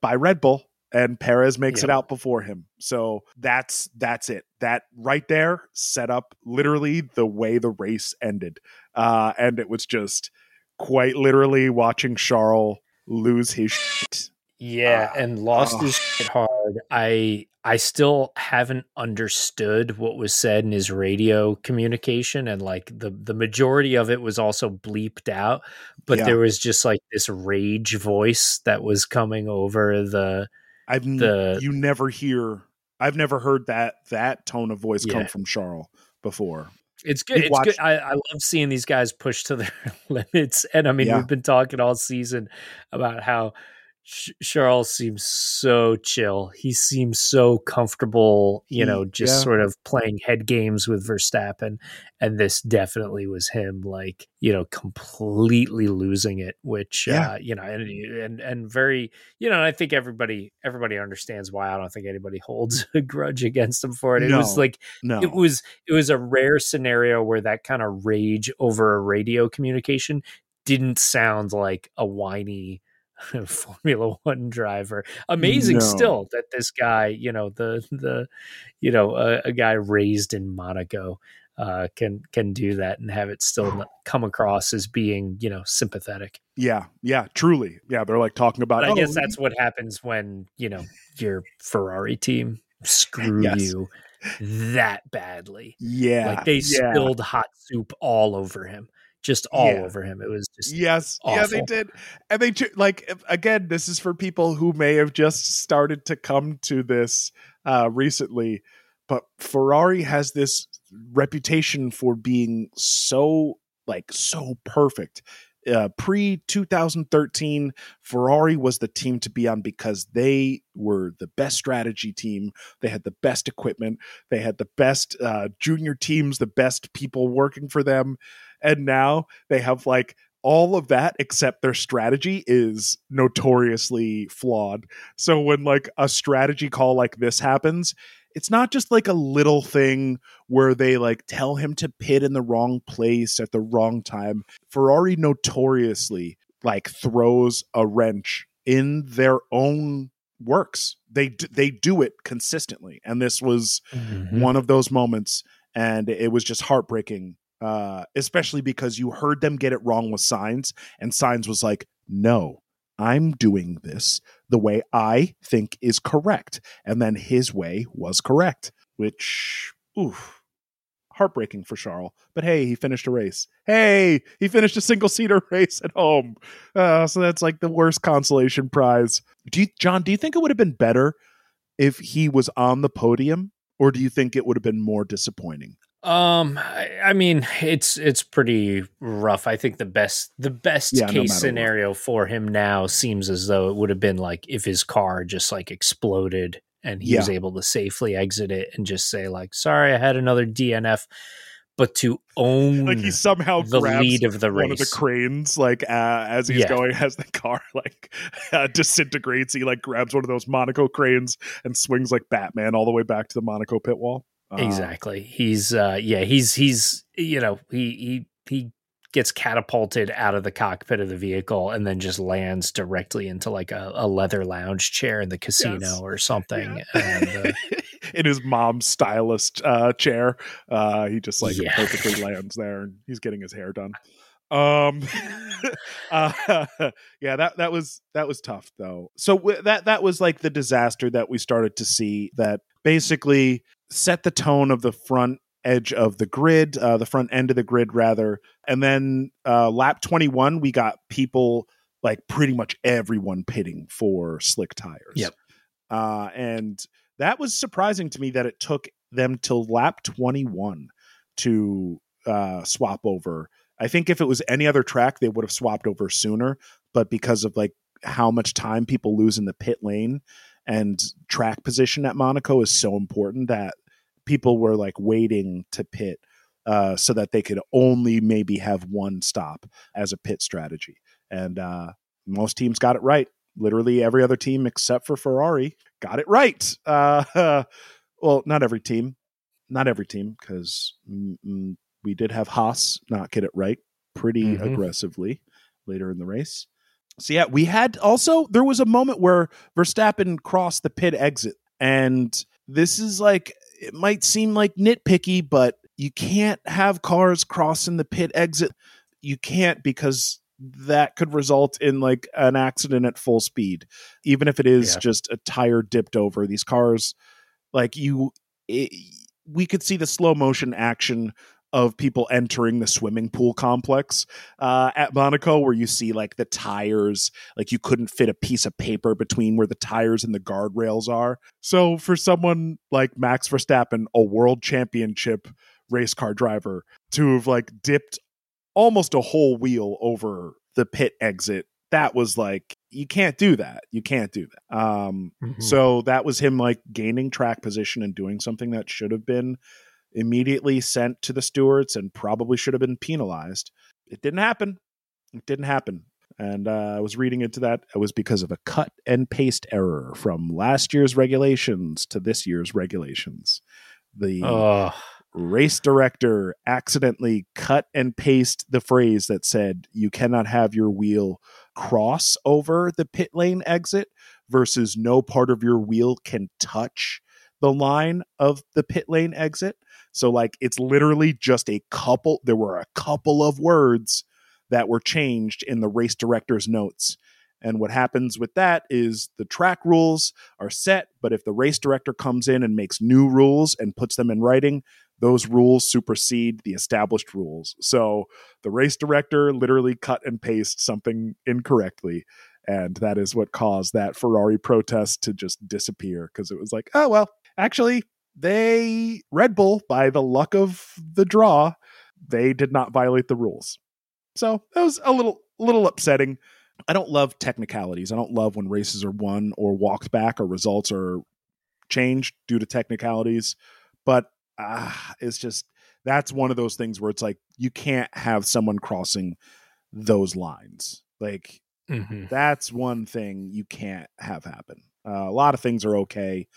by red bull and Perez makes it out before him. So that's that's it. That right there set up literally the way the race ended. Uh and it was just quite literally watching Charles lose his shit. Yeah, Ah, and lost ah. his shit hard. I I still haven't understood what was said in his radio communication, and like the the majority of it was also bleeped out. But Yeah. there was just like this rage voice that was coming over the I've The- you never hear I've never heard that that tone of voice come from Charles before. It's good. We've It's watched- good. I, I love seeing these guys push to their limits. And I mean, Yeah. we've been talking all season about how Ch- Charles seems so chill. He seems so comfortable, you know, just yeah. sort of playing head games with Verstappen. And this definitely was him, like, you know, completely losing it, which, Yeah. uh, you know, and, and, and very, you know, I think everybody, everybody understands why I don't think anybody holds a grudge against him for it. It was like, No. it was it was a rare scenario where that kind of rage over a radio communication didn't sound like a whiny Formula One driver. Amazing No. still that this guy, you know, the the you know a, a guy raised in Monaco uh, can can do that and have it still come across as being you know sympathetic. yeah, yeah, truly. Yeah, they're like talking about But I "Oh, guess that's what happens when you know your Ferrari team screw Yes. you that badly. yeah. like they yeah. spilled hot soup all over him just all Yeah. over him it was just Yes, yeah, they did, and they like again. This is for people who may have just started to come to this uh, recently, but Ferrari has this reputation for being so like so perfect. Uh, Pre 2013, Ferrari was the team to be on because they were the best strategy team. They had the best equipment. They had the best uh, junior teams, the best people working for them. And now they have like all of that except their strategy is notoriously flawed. So when like a strategy call like this happens, it's not just like a little thing where they like tell him to pit in the wrong place at the wrong time. Ferrari notoriously like throws a wrench in their own works. They d- they do it consistently, and this was Mhm. one of those moments, and it was just heartbreaking. Uh, especially because you heard them get it wrong with Sainz, and Sainz was like, "No, I'm doing this the way I think is correct," and then his way was correct, which, oof, heartbreaking for Charles. But hey, he finished a race. Hey, he finished a single seater race at home. Uh, so that's like the worst consolation prize. Do you, John? Do you think it would have been better if he was on the podium, or do you think it would have been more disappointing? Um, I, I mean, it's it's pretty rough. I think the best the best Yeah, no case what. scenario for him now seems as though it would have been like if his car just like exploded and he was able to safely exit it and just say like, "Sorry, I had another DNF." But to own Like he somehow the grabs lead of the one of the cranes, like uh, as he's Yeah. going, as the car like uh, disintegrates, he like grabs one of those Monaco cranes and swings like Batman all the way back to the Monaco pit wall. Uh, exactly. He's uh, yeah, he's he's you know he he he gets catapulted out of the cockpit of the vehicle and then just lands directly into like a, a leather lounge chair in the casino Yes. or something. Yeah. And, uh, in his mom's stylist uh, chair. Uh, he just like Yeah. perfectly lands there, and he's getting his hair done. Um, uh, yeah, that that was that was tough though. So w- that that was like the disaster that we started to see that basically set the tone of the front edge of the grid, uh, the front end of the grid rather, and then uh, lap twenty one, we got people like pretty much everyone pitting for slick tires. Yep. Uh, and that was surprising to me that it took them till lap 21 to uh, swap over. I think if it was any other track, they would have swapped over sooner. But because of like how much time people lose in the pit lane and track position at Monaco is so important that people were like waiting to pit uh, so that they could only maybe have one stop as a pit strategy. And uh, most teams got it right. Literally every other team except for Ferrari got it right. Uh, well, not every team, not every team, because mm, we did have Haas not get it right pretty Mhm. aggressively later in the race. So yeah, we had also there was a moment where Verstappen crossed the pit exit, and this is like it might seem like nitpicky, but you can't have cars crossing the pit exit. You can't because that could result in like an accident at full speed, even if it is Yeah. just a tire dipped over. These cars, like you, it, we could see the slow motion action of people entering the swimming pool complex uh, at Monaco, where you see like the tires, like you couldn't fit a piece of paper between where the tires and the guardrails are. So for someone like Max Verstappen, a world championship race car driver, to have like dipped almost a whole wheel over the pit exit, that was like you can't do that. You can't do that. Um, Mhm. so that was him like gaining track position and doing something that should have been immediately sent to the stewards and probably should have been penalized. It didn't happen. It didn't happen. And uh, I was reading into that. It was because of a cut and paste error from last year's regulations to this year's regulations. The oh, race director accidentally cut and paste the phrase that said you cannot have your wheel cross over the pit lane exit versus no part of your wheel can touch the line of the pit lane exit. So like it's literally just a couple there were a couple of words that were changed in the race director's notes. And what happens with that is the track rules are set, but if the race director comes in and makes new rules and puts them in writing, those rules supersede the established rules. So the race director literally cut and paste something incorrectly. And that is what caused that Ferrari protest to just disappear because it was like, oh, well, actually, they, Red Bull, by the luck of the draw, they did not violate the rules. So that was a little, little upsetting. I don't love technicalities. I don't love when races are won or walked back or results are changed due to technicalities. But uh, it's just that's one of those things where it's like you can't have someone crossing those lines. Like mhm. that's one thing you can't have happen. Uh, a lot of things are okay.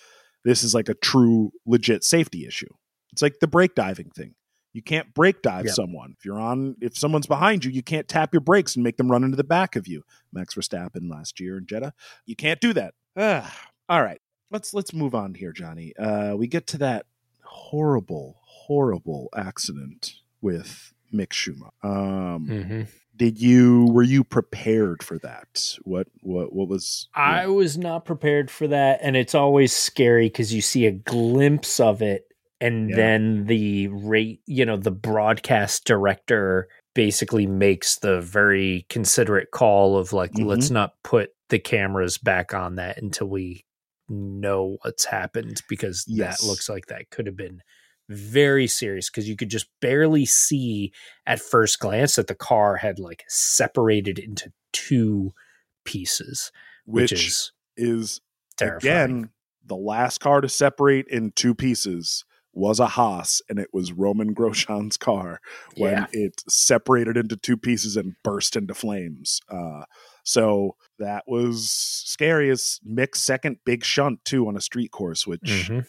This is like a true, legit safety issue. It's like the brake diving thing. You can't brake dive Yep. someone. If you're on, if someone's behind you, you can't tap your brakes and make them run into the back of you. Max Verstappen last year in Jeddah, you can't do that. Ah, all right, let's let's move on here, Johnny. Uh, we get to that horrible, horrible accident with Mick Schumacher. Um, Mhm. Did you were you prepared for that? What what what was? I was not prepared for that, and it's always scary because you see a glimpse of it, and Yeah. then the rate, you know, the broadcast director basically makes the very considerate call of like, Mhm. let's not put the cameras back on that until we know what's happened because Yes. that looks like that could have been very serious because you could just barely see at first glance that the car had like separated into two pieces which, which is is terrifying. again the last car to separate in two pieces was a Haas, and it was Romain Grosjean's car when Yeah. it separated into two pieces and burst into flames. Uh, so that was scary as Mick's second big shunt too on a street course, which Mhm.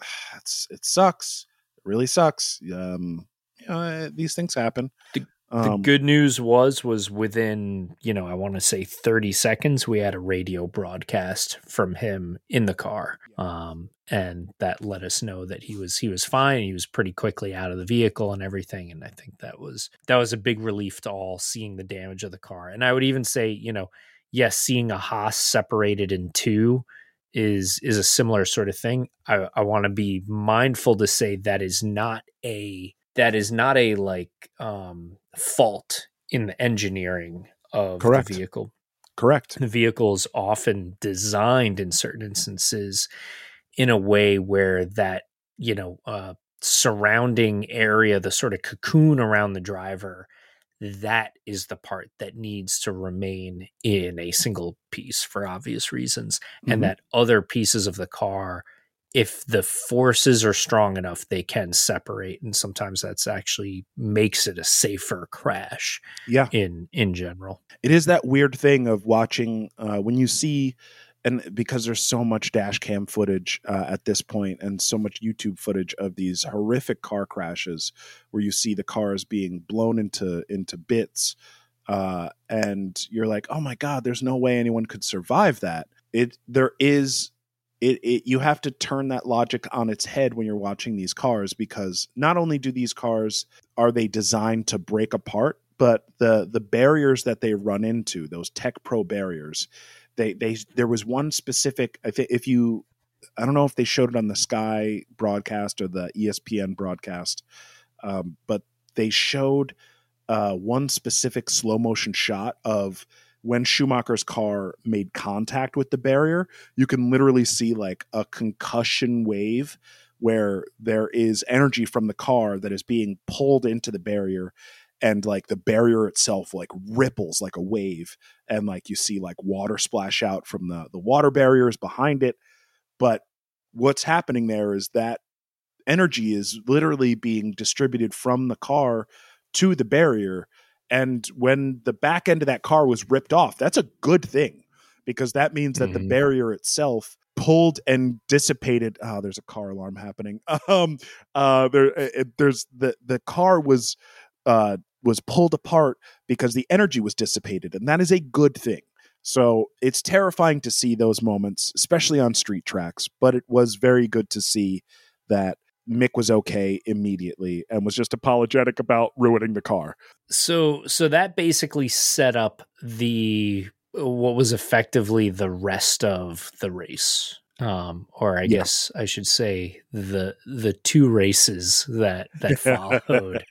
it's it sucks. Really sucks. Um, you know, uh, these things happen. The- um, good news was was within you know I want to say 30 seconds we had a radio broadcast from him in the car um and that let us know that he was he was fine he was pretty quickly out of the vehicle and everything and I think that was that was a big relief to all seeing the damage of the car and I would even say you know yes seeing a Haas separated in two is is a similar sort of thing I I want to be mindful to say that is not a that is not a like um fault in the engineering of Correct. the vehicle correct. the vehicle is often designed in certain instances in a way where that you know uh, surrounding area the sort of cocoon around the driver that is the part that needs to remain in a single piece for obvious reasons Mhm. and that other pieces of the car if the forces are strong enough they can separate and sometimes that's actually makes it a safer crash Yeah. in in general it is that weird thing of watching uh, when you see and because there's so much dash cam footage uh, at this point and so much youtube footage of these horrific car crashes where you see the cars being blown into into bits uh, and you're like oh my god there's no way anyone could survive that. It there is it, it you have to turn that logic on its head when you're watching these cars because not only do these cars are they designed to break apart but the the barriers that they run into those TecPro barriers they they there was one specific i think if you i don't know if they showed it on the sky broadcast or the espn broadcast um, but they showed uh, one specific slow motion shot of when Schumacher's car made contact with the barrier, you can literally see like a concussion wave where there is energy from the car that is being pulled into the barrier and like the barrier itself like ripples like a wave and like you see like water splash out from the the water barriers behind it but what's happening there is that energy is literally being distributed from the car to the barrier and when the back end of that car was ripped off that's a good thing because that means that the Mhm. barrier itself pulled and dissipated oh there's a car alarm happening um uh there it, there's the the car was uh was pulled apart because the energy was dissipated and that is a good thing so it's terrifying to see those moments especially on street tracks but it was very good to see that Mick was okay immediately and was just apologetic about ruining the car. So so that basically set up the what was effectively the rest of the race. Um, or I Yeah. guess I should say the the two races that that followed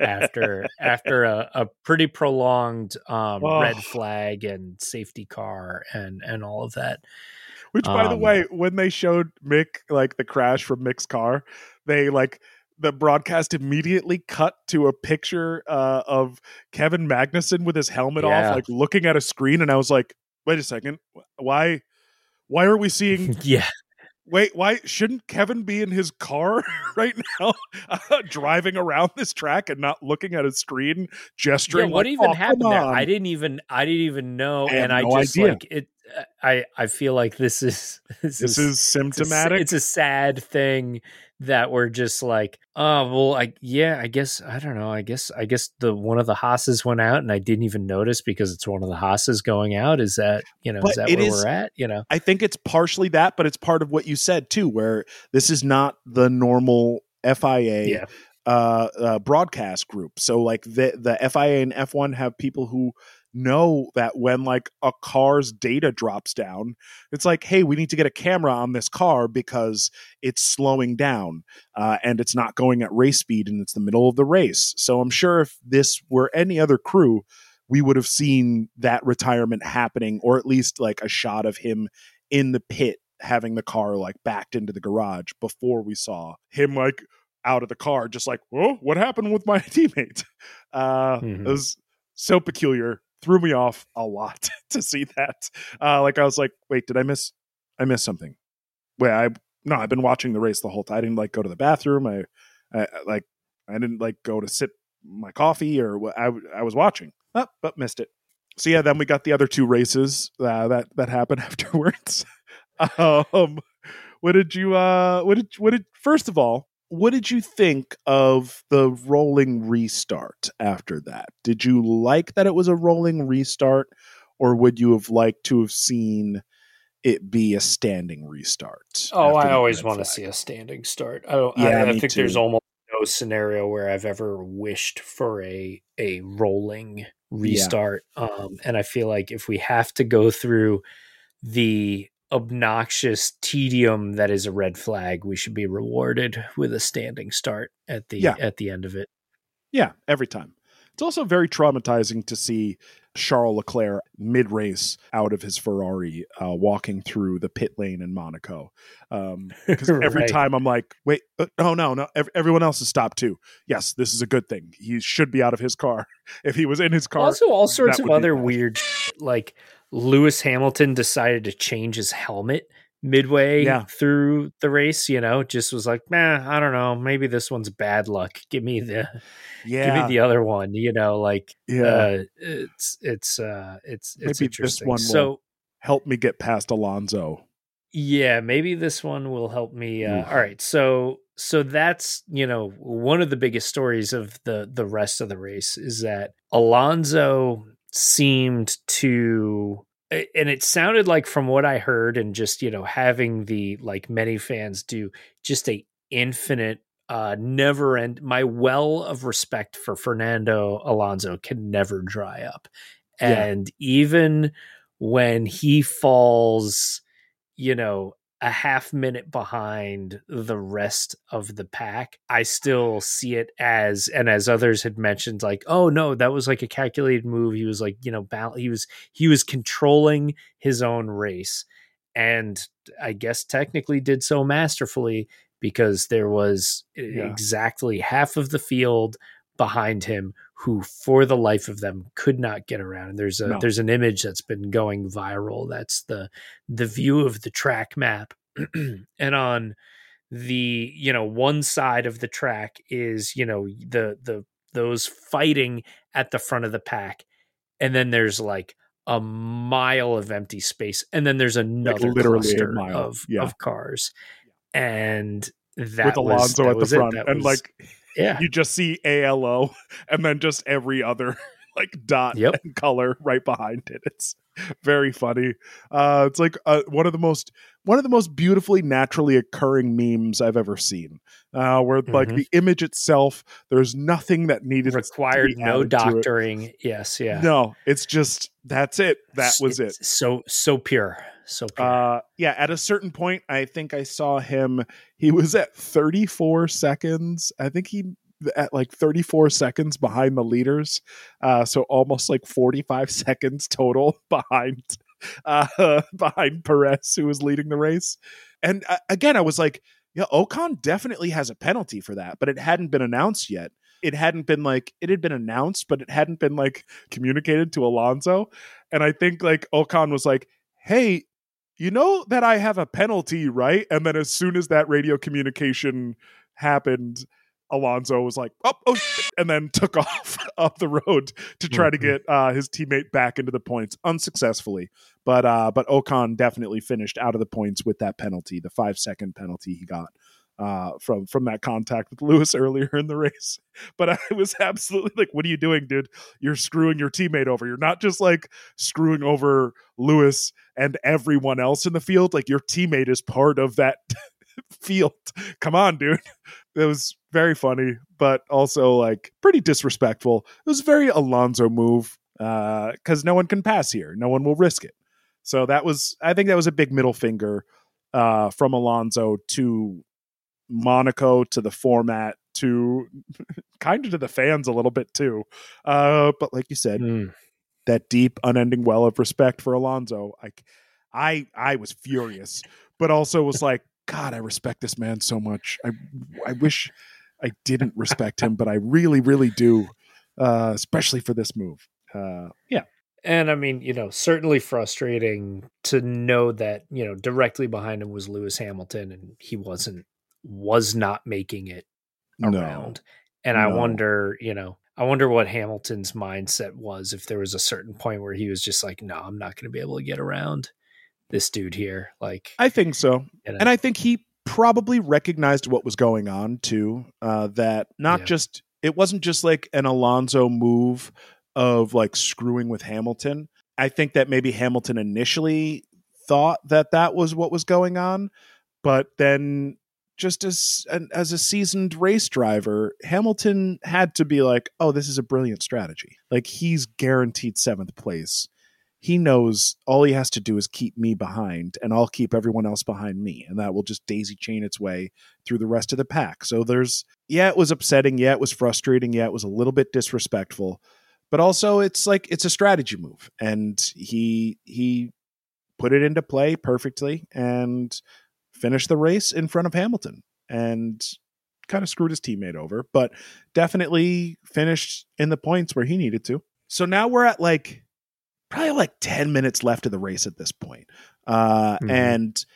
after after a, a pretty prolonged um, Oh. red flag and safety car and and all of that. Which, by the Um, way, when they showed Mick like the crash from Mick's car, they like the broadcast immediately cut to a picture uh, of Kevin Magnussen with his helmet Yeah. off, like looking at a screen, and I was like, "Wait a second, why? Why are we seeing? yeah, Wait, why shouldn't Kevin be in his car right now, uh, driving around this track and not looking at a screen, yeah. gesturing? What like, even "Oh, happened there? I didn't even I didn't even know, I and I just idea. like it. I I feel like this is this, This is it's a, symptomatic. it's a sad thing that were just like, oh well, I yeah, I guess I don't know. I guess I guess the one of the Haas's went out, and I didn't even notice because it's one of the Haas's going out. Is that you know But is that where is- we're at? You know, I think it's partially that, but it's part of what you said too, where this is not the normal FIA yeah, uh, uh, broadcast group. So like the the FIA and F1 have people who know that when like a car's data drops down, it's like, hey, we need to get a camera on this car because it's slowing down uh, and it's not going at race speed and it's the middle of the race. So I'm sure if this were any other crew, we would have seen that retirement happening, or at least like a shot of him in the pit having the car like backed into the garage before we saw him like out of the car, just like, whoa, what happened with my teammate? Uh, Mhm. It was so peculiar, threw me off a lot to see that. Uh, like I was like, wait, did I miss? I missed something. Wait, I no, I've been watching the race the whole time. I didn't like go to the bathroom. I, I like, I didn't like go to sip my coffee or what. I I was watching, oh, but missed it. So yeah, then we got the other two races uh, that that happened afterwards. um, what did you uh what did what did first of all what did you think of the rolling restart after that did you like that it was a rolling restart or would you have liked to have seen it be a standing restart Oh, I always want to see a standing start. I don't. Yeah, I, I think too. there's almost no scenario where I've ever wished for a a rolling restart. Um, and I feel like if we have to go through the obnoxious tedium that is a red flag, we should be rewarded with a standing start at the Yeah. at the end of it. Yeah, every time. It's also very traumatizing to see Charles Leclerc mid race out of his Ferrari, uh, walking through the pit lane in Monaco. Because every Right. time I'm like, wait, uh, no, no, no, ev- everyone else has stopped too. Yes, this is a good thing. He should be out of his car. If he was in his car, also, all sorts of other bad. weird, like Lewis Hamilton decided to change his helmet midway Yeah. through the race. You know, just was like, man, I don't know, maybe this one's bad luck. Give me the, yeah, give me the other one. You know, like, yeah, uh, it's it's uh, it's it's Maybe this interesting. one will- so. help me get past Alonso. Yeah, maybe this one will help me. Uh, all right, so so that's you know one of the biggest stories of the the rest of the race is that Alonso seemed to, and it sounded like from what I heard and just you know having the like many fans do, just a infinite. Uh, never end. My well of respect for Fernando Alonso can never dry up, Yeah. and even when he falls, you know, a half minute behind the rest of the pack, I still see it as, and as others had mentioned, like, oh no, that was like a calculated move. He was like, you know, bal- he was he was controlling his own race, and I guess technically did so masterfully because there was eh, Yeah. exactly half of the field behind him who for the life of them could not get around. And there's a No. there's an image that's been going viral that's the the view of the track map. And on the you know one side of the track is you know the the those fighting at the front of the pack. And then there's like a mile of empty space. And then there's another literally a cluster mile, of yeah. of cars. And that with was- Alonso that at the was it. front, and was- like yeah you just see ALO, and then just every other like dot Yep. and color right behind it. It's very funny. Uh, it's like uh, one of the most one of the most beautifully naturally occurring memes I've ever seen. Uh, where like Mhm. the image itself, there's nothing that needed to required no added to it. doctoring yes yeah No, it's just that's it. That was it. so so pure so pure Uh, yeah, at a certain point, I think I saw him. He was at 34 seconds. I think he at like 34 seconds behind the leaders. Uh, so almost like 45 seconds total behind uh, behind Perez, who was leading the race. And uh, again, I was like, yeah, Ocon definitely has a penalty for that, but it hadn't been announced yet. It hadn't been like it had been announced, but it hadn't been like communicated to Alonso. And I think like Ocon was like, "Hey, you know that I have a penalty, right? And then as soon as that radio communication happened, Alonso was like, oh, oh shit," and then took off off the road to try to Mhm. get uh, his teammate back into the points unsuccessfully. But uh, but Ocon definitely finished out of the points with that penalty, the five second penalty he got uh, from from that contact with Lewis earlier in the race. But I was absolutely like, "What are you doing, dude? You're screwing your teammate over. You're not just like screwing over Lewis and everyone else in the field. Like your teammate is part of that field. Come on, dude." It was very funny, but also like pretty disrespectful. It was a very Alonso move because uh, no one can pass here. No one will risk it. So that was, I think, that was a big middle finger uh, from Alonso to Monaco to the format to kind of to the fans a little bit too. Uh, but like you said, mm. that deep, unending well of respect for Alonso, like I, I was furious, but also was like, God, I respect this man so much. I, I wish I didn't respect him, but I really, really do, uh, especially for this move. Uh, yeah. And I mean, you know, certainly frustrating to know that, you know, directly behind him was Lewis Hamilton and he wasn't was not making it around. No. And no. I wonder, you know, I wonder what Hamilton's mindset was if there was a certain point where he was just like, no, I'm not going to be able to get around this dude here. Like, I think so. You know. And I think he probably recognized what was going on too. Uh, that not yeah. just, it wasn't just like an Alonso move of like screwing with Hamilton. I think that maybe Hamilton initially thought that that was what was going on, but then just as as a seasoned race driver, Hamilton had to be like, "Oh, this is a brilliant strategy." Like he's guaranteed seventh place. He knows all he has to do is keep me behind, and I'll keep everyone else behind me, and that will just daisy chain its way through the rest of the pack. So there's, yeah, it was upsetting, yeah, it was frustrating, yeah, it was a little bit disrespectful, but also it's like it's a strategy move, and he he put it into play perfectly, and finished the race in front of Hamilton and kind of screwed his teammate over, but definitely finished in the points where he needed to. So now we're at like probably like 10 minutes left of the race at this point. Uh, mm-hmm. And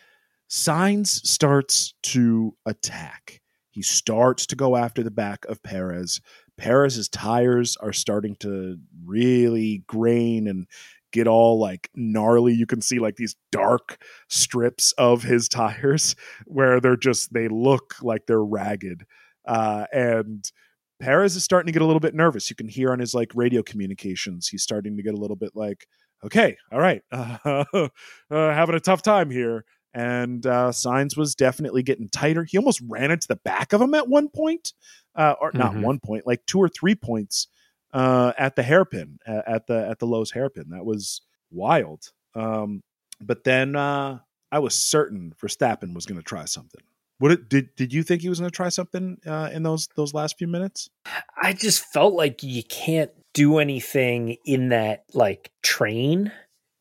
Sainz starts to attack. He starts to go after the back of Perez. Perez's tires are starting to really grain and get all like gnarly. You can see like these dark strips of his tires where they're just they look like they're ragged. Uh, and Perez is starting to get a little bit nervous. You can hear on his like radio communications, he's starting to get a little bit like, okay, all right, uh, uh, having a tough time here. And uh, Sainz was definitely getting tighter. He almost ran into the back of him at one point, uh, or mm-hmm. not one point, like two or three points uh, at the hairpin at the at the Loews hairpin. That was wild. Um, but then uh, I was certain Verstappen was going to try something. What it, did did you think he was going to try something uh, in those those last few minutes? I just felt like you can't do anything in that like train.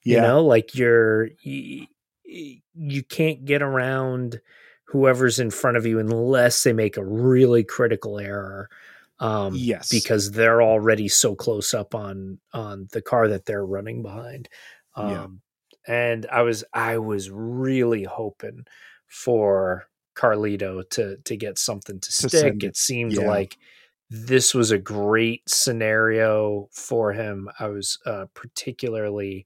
Yeah. You know, like you're you, you can't get around whoever's in front of you unless they make a really critical error um yes because they're already so close up on on the car that they're running behind um yeah. and i was i was really hoping for carlito to to get something to, to stick it. it seemed yeah. like this was a great scenario for him i was uh particularly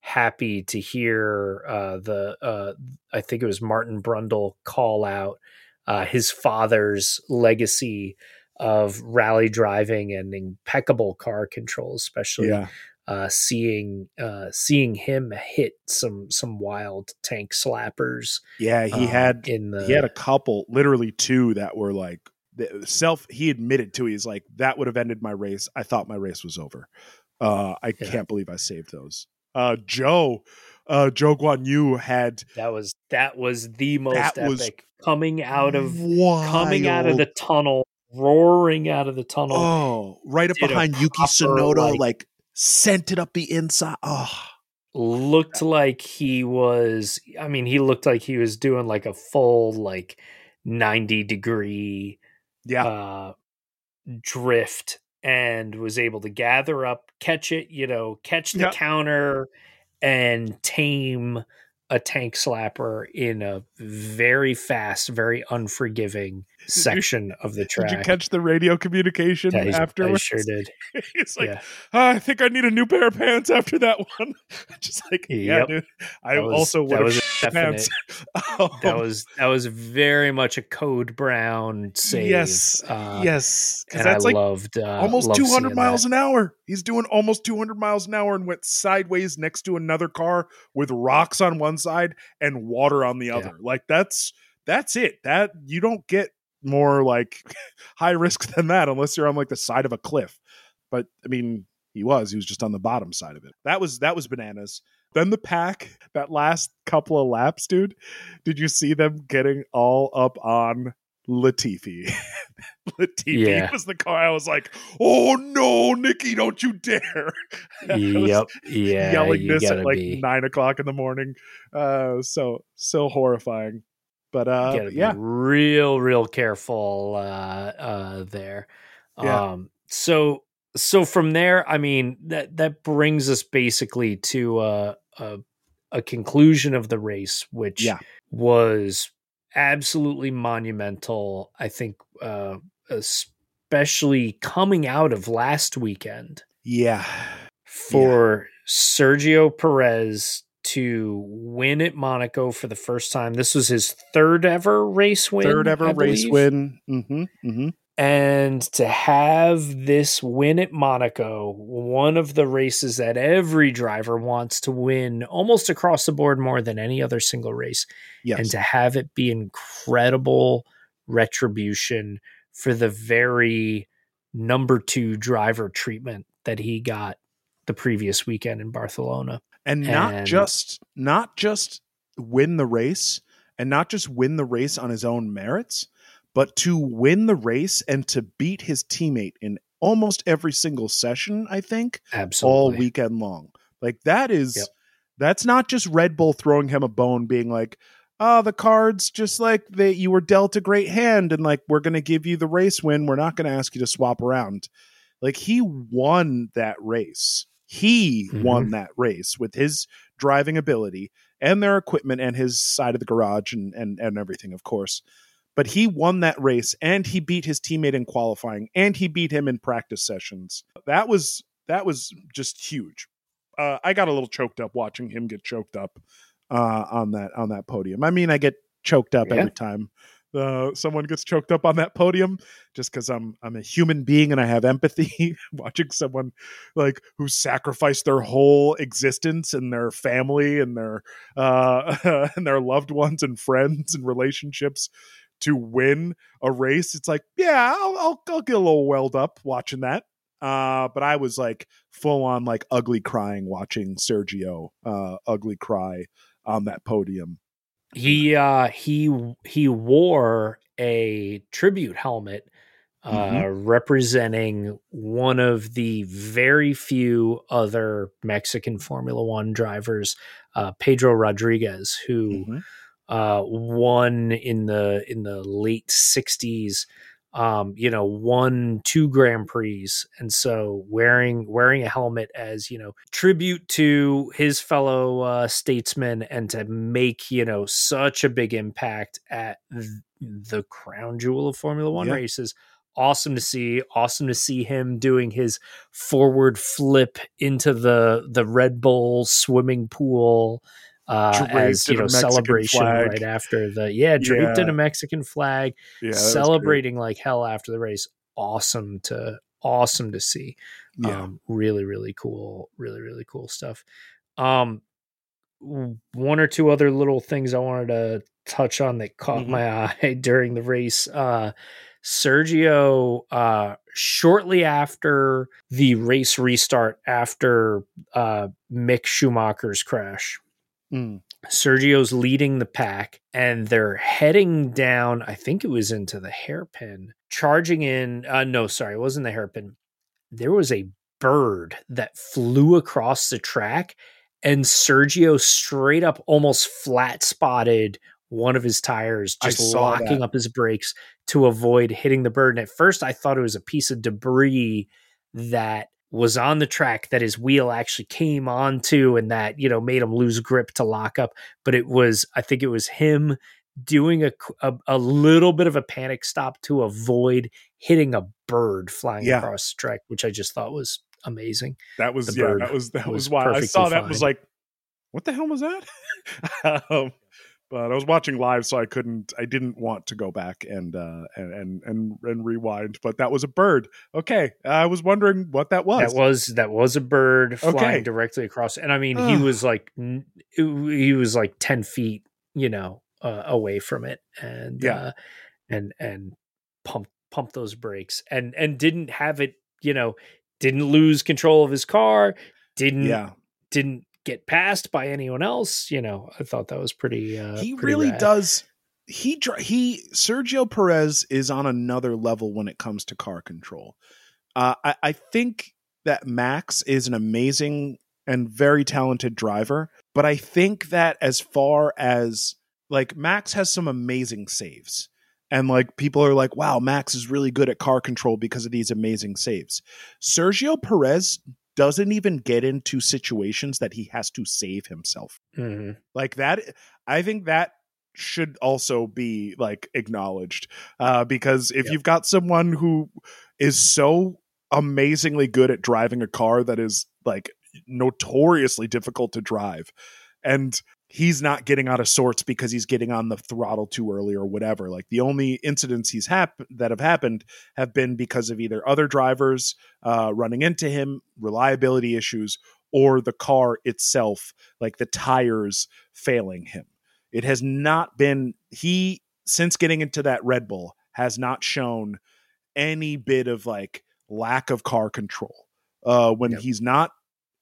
happy to hear uh the uh i think it was martin brundle call out uh his father's legacy of rally driving and impeccable car control, especially yeah. Uh, seeing uh, seeing him hit some some wild tank slappers. Yeah, he um, had in the he had a couple, literally two that were like self. He admitted to he's like that would have ended my race. I thought my race was over. Uh, I yeah. can't believe I saved those. Uh, Joe, uh, Zhou Guan Yu had that was that was the most epic coming out of wild. coming out of the tunnel roaring out of the tunnel. Oh, right up behind Yuki Tsunoda, like, like sent it up the inside. Oh, looked like he was. I mean, he looked like he was doing like a full like ninety degree, yeah, uh, drift, and was able to gather up, catch it, you know, catch the counter, and tame a tank slapper in a very fast, very unforgiving section of the track. Did you catch the radio communication Yeah, I- afterwards? I sure did. He's like, yeah. "Ah, I think I need a new pair of pants after that one. Just like, yeah, Yep. dude. I was- also would have was a definite- pants. Um, That was that was very much a code brown save. yes, uh, yes, because that's I like loved uh, almost loved 200 miles that. an hour. He's doing almost 200 miles an hour and went sideways next to another car with rocks on one side and water on the Yeah. other. Like that's that's it. That you don't get more like high risk than that unless you're on like the side of a cliff. But I mean, he was. He was just on the bottom side of it. That was that was bananas. Then the pack, that last couple of laps, dude. Did you see them getting all up on Latifi? Latifi Yeah. was the car. I was like, "Oh no, Nikki, don't you dare!" Yep. Yeah. yelling you this at like be, nine o'clock in the morning. Uh, so so horrifying. But uh, yeah, real, real careful uh, uh, there. Yeah. Um, so so from there, I mean that that brings us basically to uh, a a conclusion of the race, which Yeah. was absolutely monumental. I think, uh, especially coming out of last weekend yeah, for Sergio Perez to win at Monaco for the first time. This was his third ever race win. third ever race win. Mm-hmm, mm-hmm. And to have this win at Monaco, one of the races that every driver wants to win almost across the board more than any other single race, Yes, and to have it be incredible retribution for the very number two driver treatment that he got the previous weekend in Barcelona. And not and- just not just win the race and not just win the race on his own merits but to win the race and to beat his teammate in almost every single session i think Absolutely. all weekend long like that is Yep. that's not just red bull throwing him a bone being like oh the cards just like that you were dealt a great hand and like we're going to give you the race win we're not going to ask you to swap around like he won that race he Mhm. won that race with his driving ability and their equipment and his side of the garage and and, and everything of course. But he won that race and he beat his teammate in qualifying and he beat him in practice sessions. That was that was just huge. Uh, i got a little choked up watching him get choked up uh, on that on that podium. I mean i get choked up Yeah. every time someone gets choked up on that podium just because i'm i'm a human being and i have empathy watching someone like who sacrificed their whole existence and their family and their uh and their loved ones and friends and relationships to win a race. It's like yeah i'll i'll, I'll get a little welled up watching that. Uh but i was like full on like ugly crying watching sergio uh ugly cry on that podium he uh he he wore a tribute helmet uh Mm-hmm. representing one of the very few other Mexican Formula 1 drivers uh Pedro Rodriguez who Mhm. uh won in the in the late 60s um you know won two grand prix. And so wearing wearing a helmet as you know tribute to his fellow uh statesmen and to make you know such a big impact at th- the crown jewel of formula 1 Yeah. races. Awesome to see awesome to see him doing his forward flip into the the red bull swimming pool uh, as you know celebration flag. right after the yeah draped in a Mexican flag, yeah that was great. celebrating like hell after the race. Awesome to awesome to see. yeah Um, really really cool, really really cool stuff. Um, one or two other little things I wanted to touch on that caught Mhm. my eye during the race. Uh, Sergio, uh, shortly after the race restart, after uh, Mick Schumacher's crash, Mm. Sergio's leading the pack and they're heading down, I think it was into the hairpin, charging in. Uh, no, sorry, it wasn't the hairpin. There was a bird that flew across the track and Sergio straight up almost flat spotted one of his tires, just locking that. up his brakes to avoid hitting the bird. And at first, I thought it was a piece of debris that was on the track that his wheel actually came onto and that, you know, made him lose grip to lock up. But it was, I think it was him doing a, a, a little bit of a panic stop to avoid hitting a bird flying Yeah. across the track, which I just thought was amazing. That was The yeah, that was that was, was why I saw that was like, what the hell was that? um, but I was watching live, so I couldn't. I didn't want to go back and uh, and, and and and rewind. But that was a bird. Okay, I was wondering what that was. That was that was a bird flying Okay. directly across, and I mean he was like he was like ten feet, you know, uh, away from it, and Yeah. uh, and and pumped pumped those brakes, and and didn't have it, you know, didn't lose control of his car, didn't yeah, didn't get passed by anyone else. You know, I thought that was pretty. Uh, he pretty really rad. does. He he Sergio Perez is on another level when it comes to car control. Uh, I, I think that Max is an amazing and very talented driver, but I think that as far as like Max has some amazing saves. And like people are like, wow, Max is really good at car control because of these amazing saves. Sergio Perez doesn't even get into situations that he has to save himself Mhm. like that i think that should also be like acknowledged uh because if Yep. you've got someone who is so amazingly good at driving a car that is like notoriously difficult to drive and he's not getting out of sorts because he's getting on the throttle too early or whatever like the only incidents he's hap- that have happened have been because of either other drivers uh running into him reliability issues or the car itself like the tires failing him. It has not been he since getting into that Red Bull has not shown any bit of like lack of car control. Uh when Yep. he's not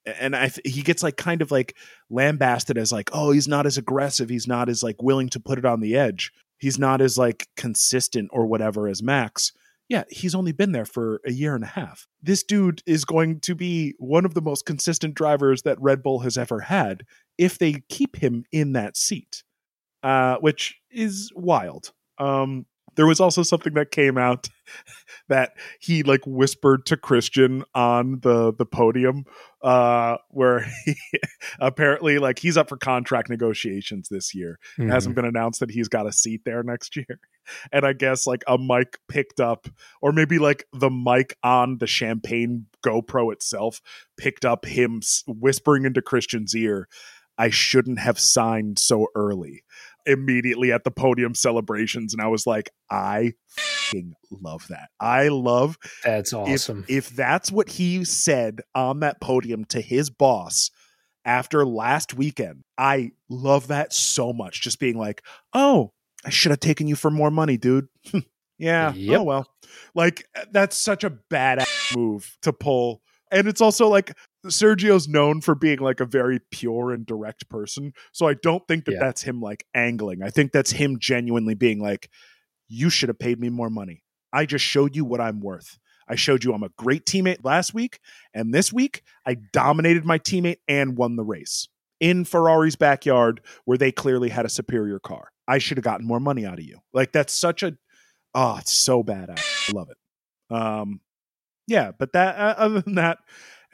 and I he gets like kind of like lambasted as like oh he's not as aggressive he's not as like willing to put it on the edge he's not as like consistent or whatever as Max yeah, he's only been there for a year and a half. This dude is going to be one of the most consistent drivers that Red Bull has ever had if they keep him in that seat, uh, which is wild. Um, there was also something that came out that he like whispered to Christian on the the podium, uh, where he apparently like he's up for contract negotiations this year it Mhm. hasn't been announced that he's got a seat there next year. And I guess like a mic picked up, or maybe like the mic on the champagne GoPro itself picked up him whispering into Christian's ear, I shouldn't have signed so early immediately at the podium celebrations. And I was like, I love that. I love That's if, awesome. if that's what he said on that podium to his boss after last weekend, I love that so much. Just being like, oh, I should have taken you for more money, dude. yeah. Oh yep. Oh, well. Like, that's such a badass move to pull. And it's also like Sergio's known for being like a very pure and direct person. So I don't think that Yeah. that's him like angling. I think that's him genuinely being like, you should have paid me more money. I just showed you what I'm worth. I showed you I'm a great teammate last week, and this week I dominated my teammate and won the race in Ferrari's backyard where they clearly had a superior car. I should have gotten more money out of you. Like that's such a oh, it's so badass. I love it. Um, yeah, but that uh, other than that,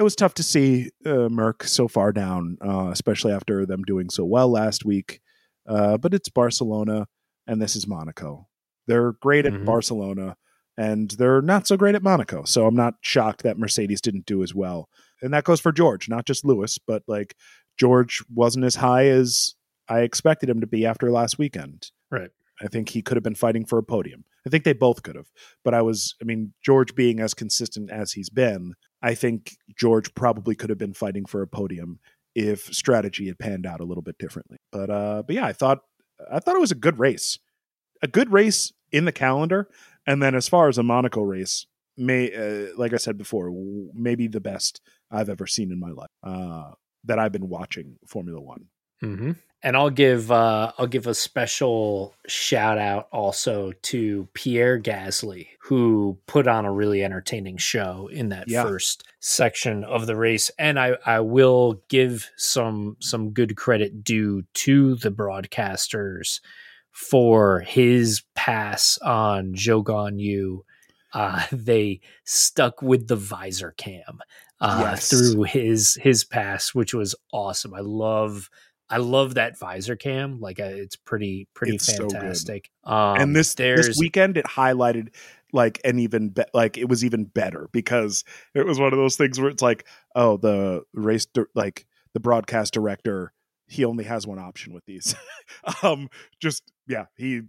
it was tough to see uh, Merc so far down, uh, especially after them doing so well last week. Uh, but it's Barcelona, and this is Monaco. They're great at Mhm. Barcelona, and they're not so great at Monaco. So I'm not shocked that Mercedes didn't do as well. And that goes for George, not just Lewis, but like George wasn't as high as I expected him to be after last weekend. Right. I think he could have been fighting for a podium. I think they both could have. But I was, I mean, George being as consistent as he's been, I think George probably could have been fighting for a podium if strategy had panned out a little bit differently. But uh but yeah, I thought I thought it was a good race. A good race in the calendar and then as far as a Monaco race, may uh, like I said before, maybe the best I've ever seen in my life. Uh that I've been watching Formula 1. hmm And I'll give uh, I'll give a special shout out also to Pierre Gasly, who put on a really entertaining show in that Yeah. first section of the race. And I, I will give some some good credit due to the broadcasters for his pass on Zhou Guanyu. Uh, they stuck with the visor cam uh, Yes. through his his pass, which was awesome. I love I love that visor cam. Like uh, it's pretty pretty It's so fantastic. um, and this this weekend it highlighted like an even be- like it was even better because it was one of those things where it's like oh the race di- like the broadcast director he only has one option with these um just yeah he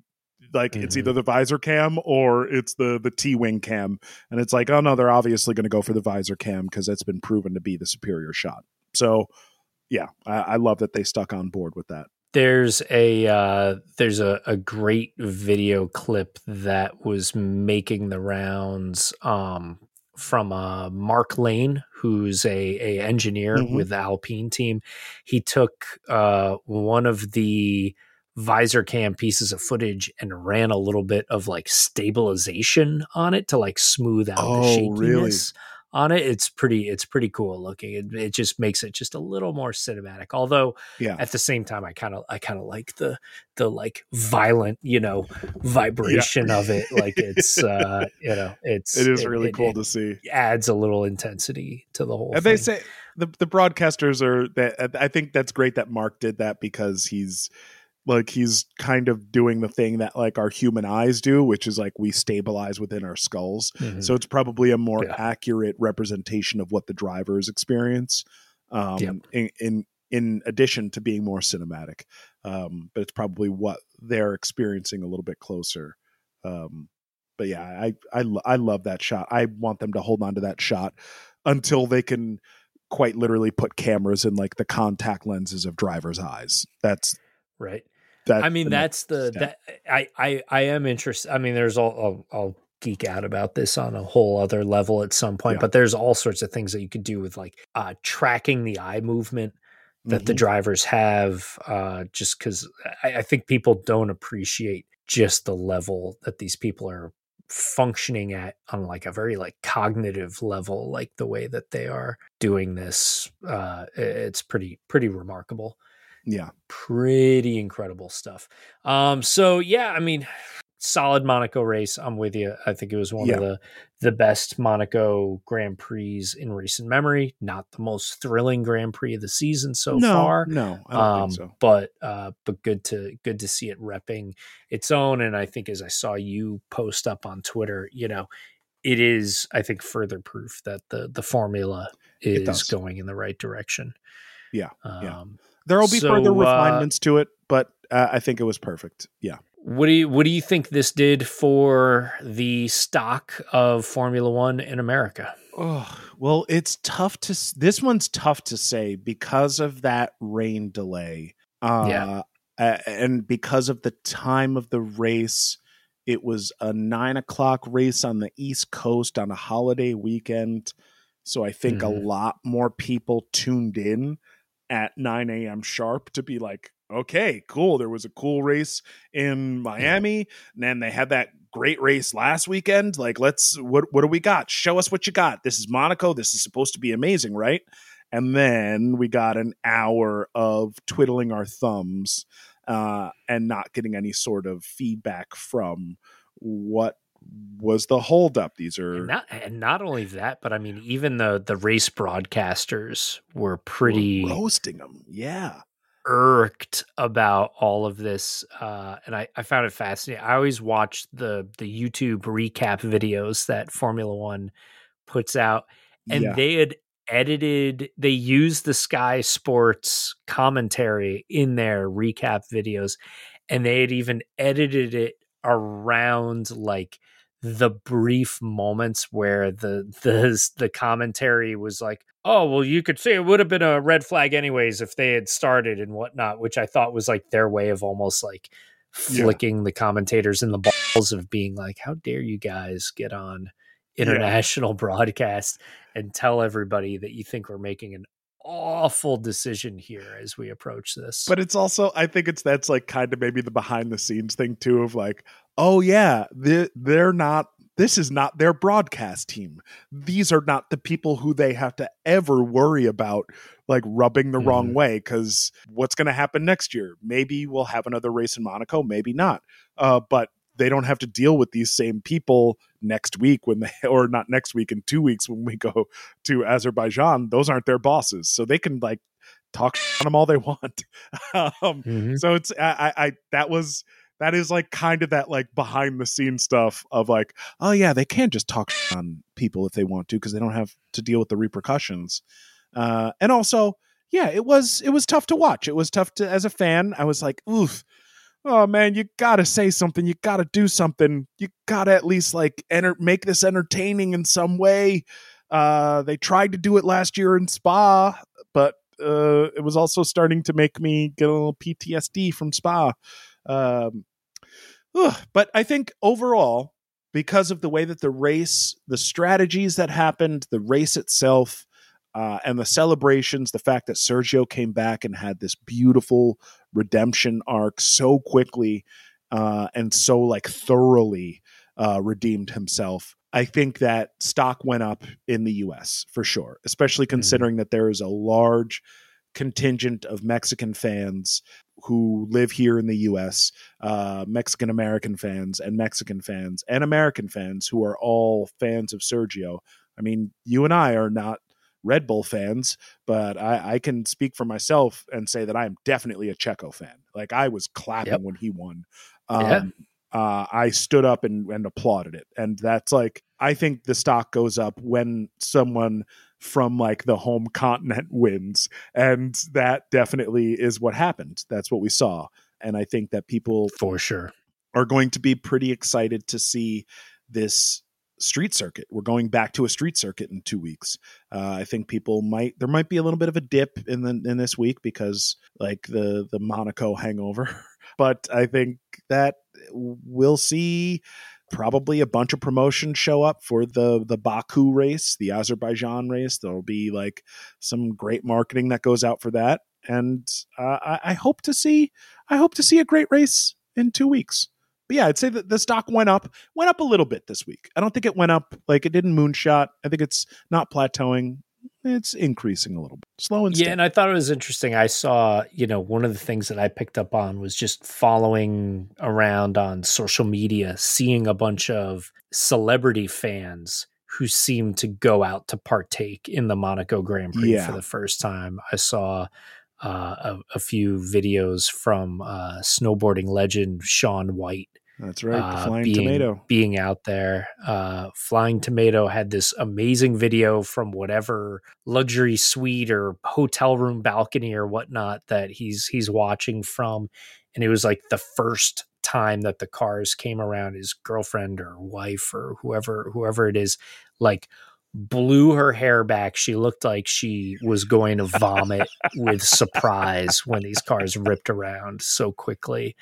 like it's Mhm. either the visor cam or it's the the t-wing cam and it's like oh no they're obviously going to go for the visor cam because that's been proven to be the superior shot so yeah I, I love that they stuck on board with that there's a uh, there's a, a great video clip that was making the rounds um, from uh, Mark Lane, who's a, a engineer Mhm. with the Alpine team. He took uh, one of the visor cam pieces of footage and ran a little bit of like stabilization on it to like smooth out the Oh, shakiness really? On it. It's pretty it's pretty cool looking. It, it just makes it just a little more cinematic. Although yeah at the same time i kind of i kind of like the the like violent you know vibration of it like it's uh you know it's it is really it- cool it to see adds a little intensity to the whole And they say the the broadcasters are that I think that's great that Mark did that because he's like he's kind of doing the thing that like our human eyes do, which is like we stabilize within our skulls. Mhm. So it's probably a more Yeah. accurate representation of what the drivers experience. Um, Yep. in, in in addition to being more cinematic, um, but it's probably what they're experiencing a little bit closer. Um, but yeah, I I I love that shot. I want them to hold on to that shot until they can quite literally put cameras in like the contact lenses of drivers' eyes. That's right that. i mean that's the step. that i i i am interested i mean there's all I'll, I'll geek out about this on a whole other level at some point Yeah. but there's all sorts of things that you could do with like uh tracking the eye movement that the Mhm. drivers have uh, just because I, I think people don't appreciate just the level that these people are functioning at on like a very like cognitive level like the way that they are doing this uh it's pretty pretty remarkable yeah, pretty incredible stuff um so yeah i mean solid monaco race i'm with you i think it was one Yeah. of the the best monaco grand prix in recent memory not the most thrilling grand prix of the season so no, far no, I don't um, think so. but uh, but good to good to see it repping its own. And I think as I saw you post up on Twitter, you know, it is I think further proof that the the formula is going in the right direction. Yeah, Um, yeah. There will be so, further uh, refinements to it, but uh, I think it was perfect. Yeah. What do you what do you think this did for the stock of Formula One in America? Oh, well, it's tough to. This one's tough to say because of that rain delay. Uh, Yeah. a- and because of the time of the race, it was a nine o'clock race on the East Coast on a holiday weekend. So I think Mhm. a lot more people tuned in at 9 a.m. sharp to be like, okay, cool. There was a cool race in Miami. And then they had that great race last weekend. Like, let's what what do we got? Show us what you got. This is Monaco. This is supposed to be amazing, right? And then we got an hour of twiddling our thumbs uh, and not getting any sort of feedback from what was the holdup. These are And not and not only that, but I mean even the the race broadcasters were we're pretty roasting them. Yeah. irked about all of this uh and I, I found it fascinating i always watch the the youtube recap videos that formula one puts out and yeah. they had edited they used the sky sports commentary in their recap videos and they had even edited it around like the brief moments where the the the commentary was like, "Oh, well, you could say it would have been a red flag anyways if they had started and whatnot," which I thought was like their way of almost like Yeah. flicking the commentators in the balls of being like, "How dare you guys get on international broadcast and tell everybody that you think we're making an awful decision here as we approach this?" But it's also, I think it's that's like kind of maybe the behind the scenes thing too of like, oh yeah, they're, they're not. This is not their broadcast team. These are not the people who they have to ever worry about like rubbing the wrong Mhm. way. Because what's going to happen next year? Maybe we'll have another race in Monaco. Maybe not. Uh, but they don't have to deal with these same people next week when they, or not next week in two weeks when we go to Azerbaijan. Those aren't their bosses, so they can like talk on them all they want. um, Mhm. so it's I, I I that was that is like kind of that like behind the scenes stuff of like oh yeah they can just talk on people if they want to because they don't have to deal with the repercussions. Uh, and also yeah it was it was tough to watch. It was tough to as a fan. I was like oof. Oh man, you gotta say something. You gotta do something. You gotta at least like enter make this entertaining in some way. Uh, they tried to do it last year in Spa, but uh, it was also starting to make me get a little PTSD from Spa. Um, ugh, but I think overall, because of the way that the race, the strategies that happened, the race itself, uh, and the celebrations, the fact that Sergio came back and had this beautiful redemption arc so quickly uh, and so like thoroughly uh, redeemed himself. I think that stock went up in the US for sure, especially considering that there is a large contingent of Mexican fans who live here in the US, uh, Mexican American fans and Mexican fans and American fans who are all fans of Sergio. I mean, you and I are not Red Bull fans, but I, I can speak for myself and say that I am definitely a Checo fan. Like I was clapping Yep. when he won. Um, Yeah. uh, I stood up and, and applauded it. And that's like, I think the stock goes up when someone from like the home continent wins. And that definitely is what happened. That's what we saw. And I think that people for sure. are going to be pretty excited to see this street circuit. We're going back to a street circuit in two weeks. Uh, I think people might there might be a little bit of a dip in the in this week because like the the Monaco hangover, but I think that we'll see probably a bunch of promotions show up for the the Baku race, the Azerbaijan race. There'll be like some great marketing that goes out for that, and uh, I, I hope to see I hope to see a great race in two weeks. But yeah, I'd say that the stock went up, went up a little bit this week. I don't think it went up like it didn't moonshot. I think it's not plateauing. It's increasing a little bit, slow and steady. Yeah, and I thought it was interesting. I saw, you know, one of the things that I picked up on was just following around on social media, seeing a bunch of celebrity fans who seemed to go out to partake in the Monaco Grand Prix Yeah. for the first time. I saw uh, a, a few videos from uh, snowboarding legend Shaun White That's right. uh, the flying being, tomato. being out there. Uh, Flying Tomato had this amazing video from whatever luxury suite or hotel room balcony or whatnot that he's he's watching from, and it was like the first time that the cars came around. His girlfriend or wife or whoever whoever it is, like blew her hair back she looked like she was going to vomit with surprise when these cars ripped around so quickly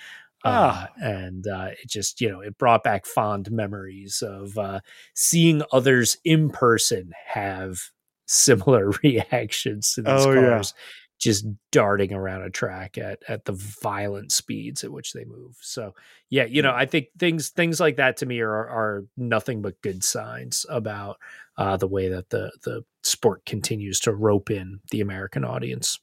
uh, Ah. and uh, it just you know it brought back fond memories of uh, seeing others in person have similar reactions to these Oh, yeah. cars just darting around a track at at the violent speeds at which they move so yeah you know i think things things like that to me are are nothing but good signs about uh, the way that the the sport continues to rope in the american audience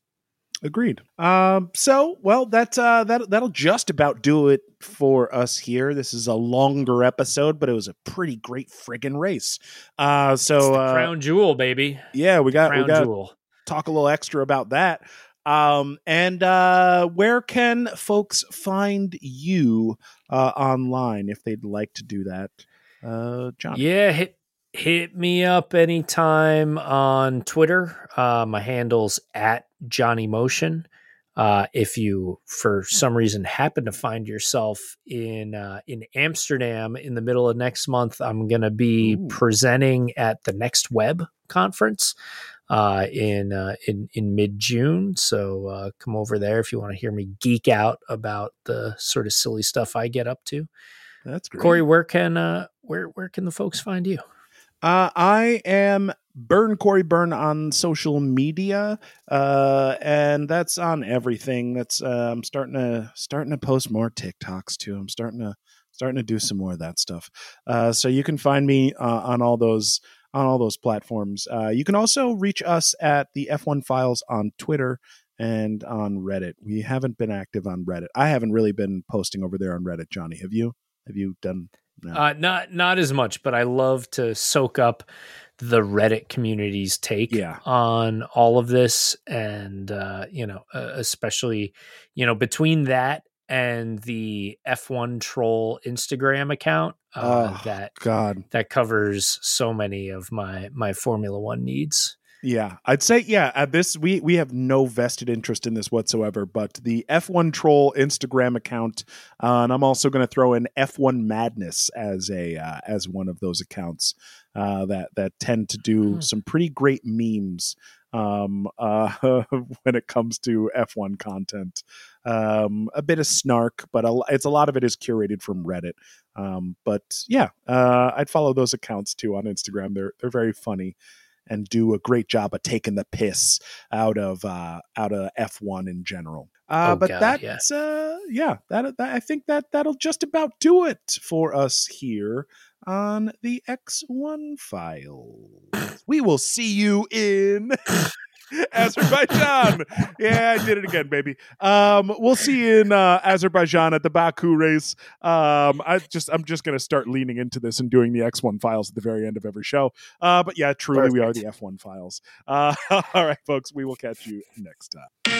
Agreed. Um, so, well, that uh, that that'll just about do it for us here. This is a longer episode, but it was a pretty great friggin' race. Uh, so uh, crown jewel baby yeah, we got we crown got jewel talk a little extra about that. Um, and uh, where can folks find you uh, online if they'd like to do that? Uh, John. Yeah, hit hit me up anytime on Twitter. Uh, my handle's at Johnny Motion. Uh, if you, for some reason, happen to find yourself in uh, in Amsterdam in the middle of next month, I'm going to be Ooh. presenting at the Next Web conference uh, in uh, in in mid June. So uh, come over there if you want to hear me geek out about the sort of silly stuff I get up to. That's great. Corey, where can uh, where where can the folks find you? Uh, I am Burn Corey Burn on social media, uh, and that's on everything. That's uh, I'm starting to starting to post more TikToks too. I'm starting to starting to do some more of that stuff. Uh, so you can find me uh, on all those on all those platforms. Uh, you can also reach us at the F1 Files on Twitter and on Reddit. We haven't been active on Reddit. I haven't really been posting over there on Reddit. Johnny, have you? Have you done? No. Uh, not not as much, but I love to soak up the Reddit community's take Yeah. on all of this, and uh, you know, uh, especially you know between that and the F1 troll Instagram account uh, Oh, that God. that covers so many of my my Formula One needs. Yeah, I'd say yeah. At this, we we have no vested interest in this whatsoever. But the F1 Troll Instagram account, uh, and I'm also going to throw in F1 Madness as a uh, as one of those accounts uh, that that tend to do Hmm. some pretty great memes um, uh, when it comes to F1 content. Um, a bit of snark, but a, it's a lot of it is curated from Reddit. Um, but yeah, uh, I'd follow those accounts too on Instagram. They're they're very funny and do a great job of taking the piss out of uh, out of F1 in general. Uh, Oh, but God, that's uh, yeah, that, that I think that that'll just about do it for us here on the X1 file. We will see you in Azerbaijan. Yeah, I did it again, baby. Um, we'll see you in uh, Azerbaijan at the Baku race. Um, I just I'm just gonna start leaning into this and doing the X1 files at the very end of every show. Uh, but yeah, truly, we are the F1 files. Uh, all right, folks, we will catch you next time.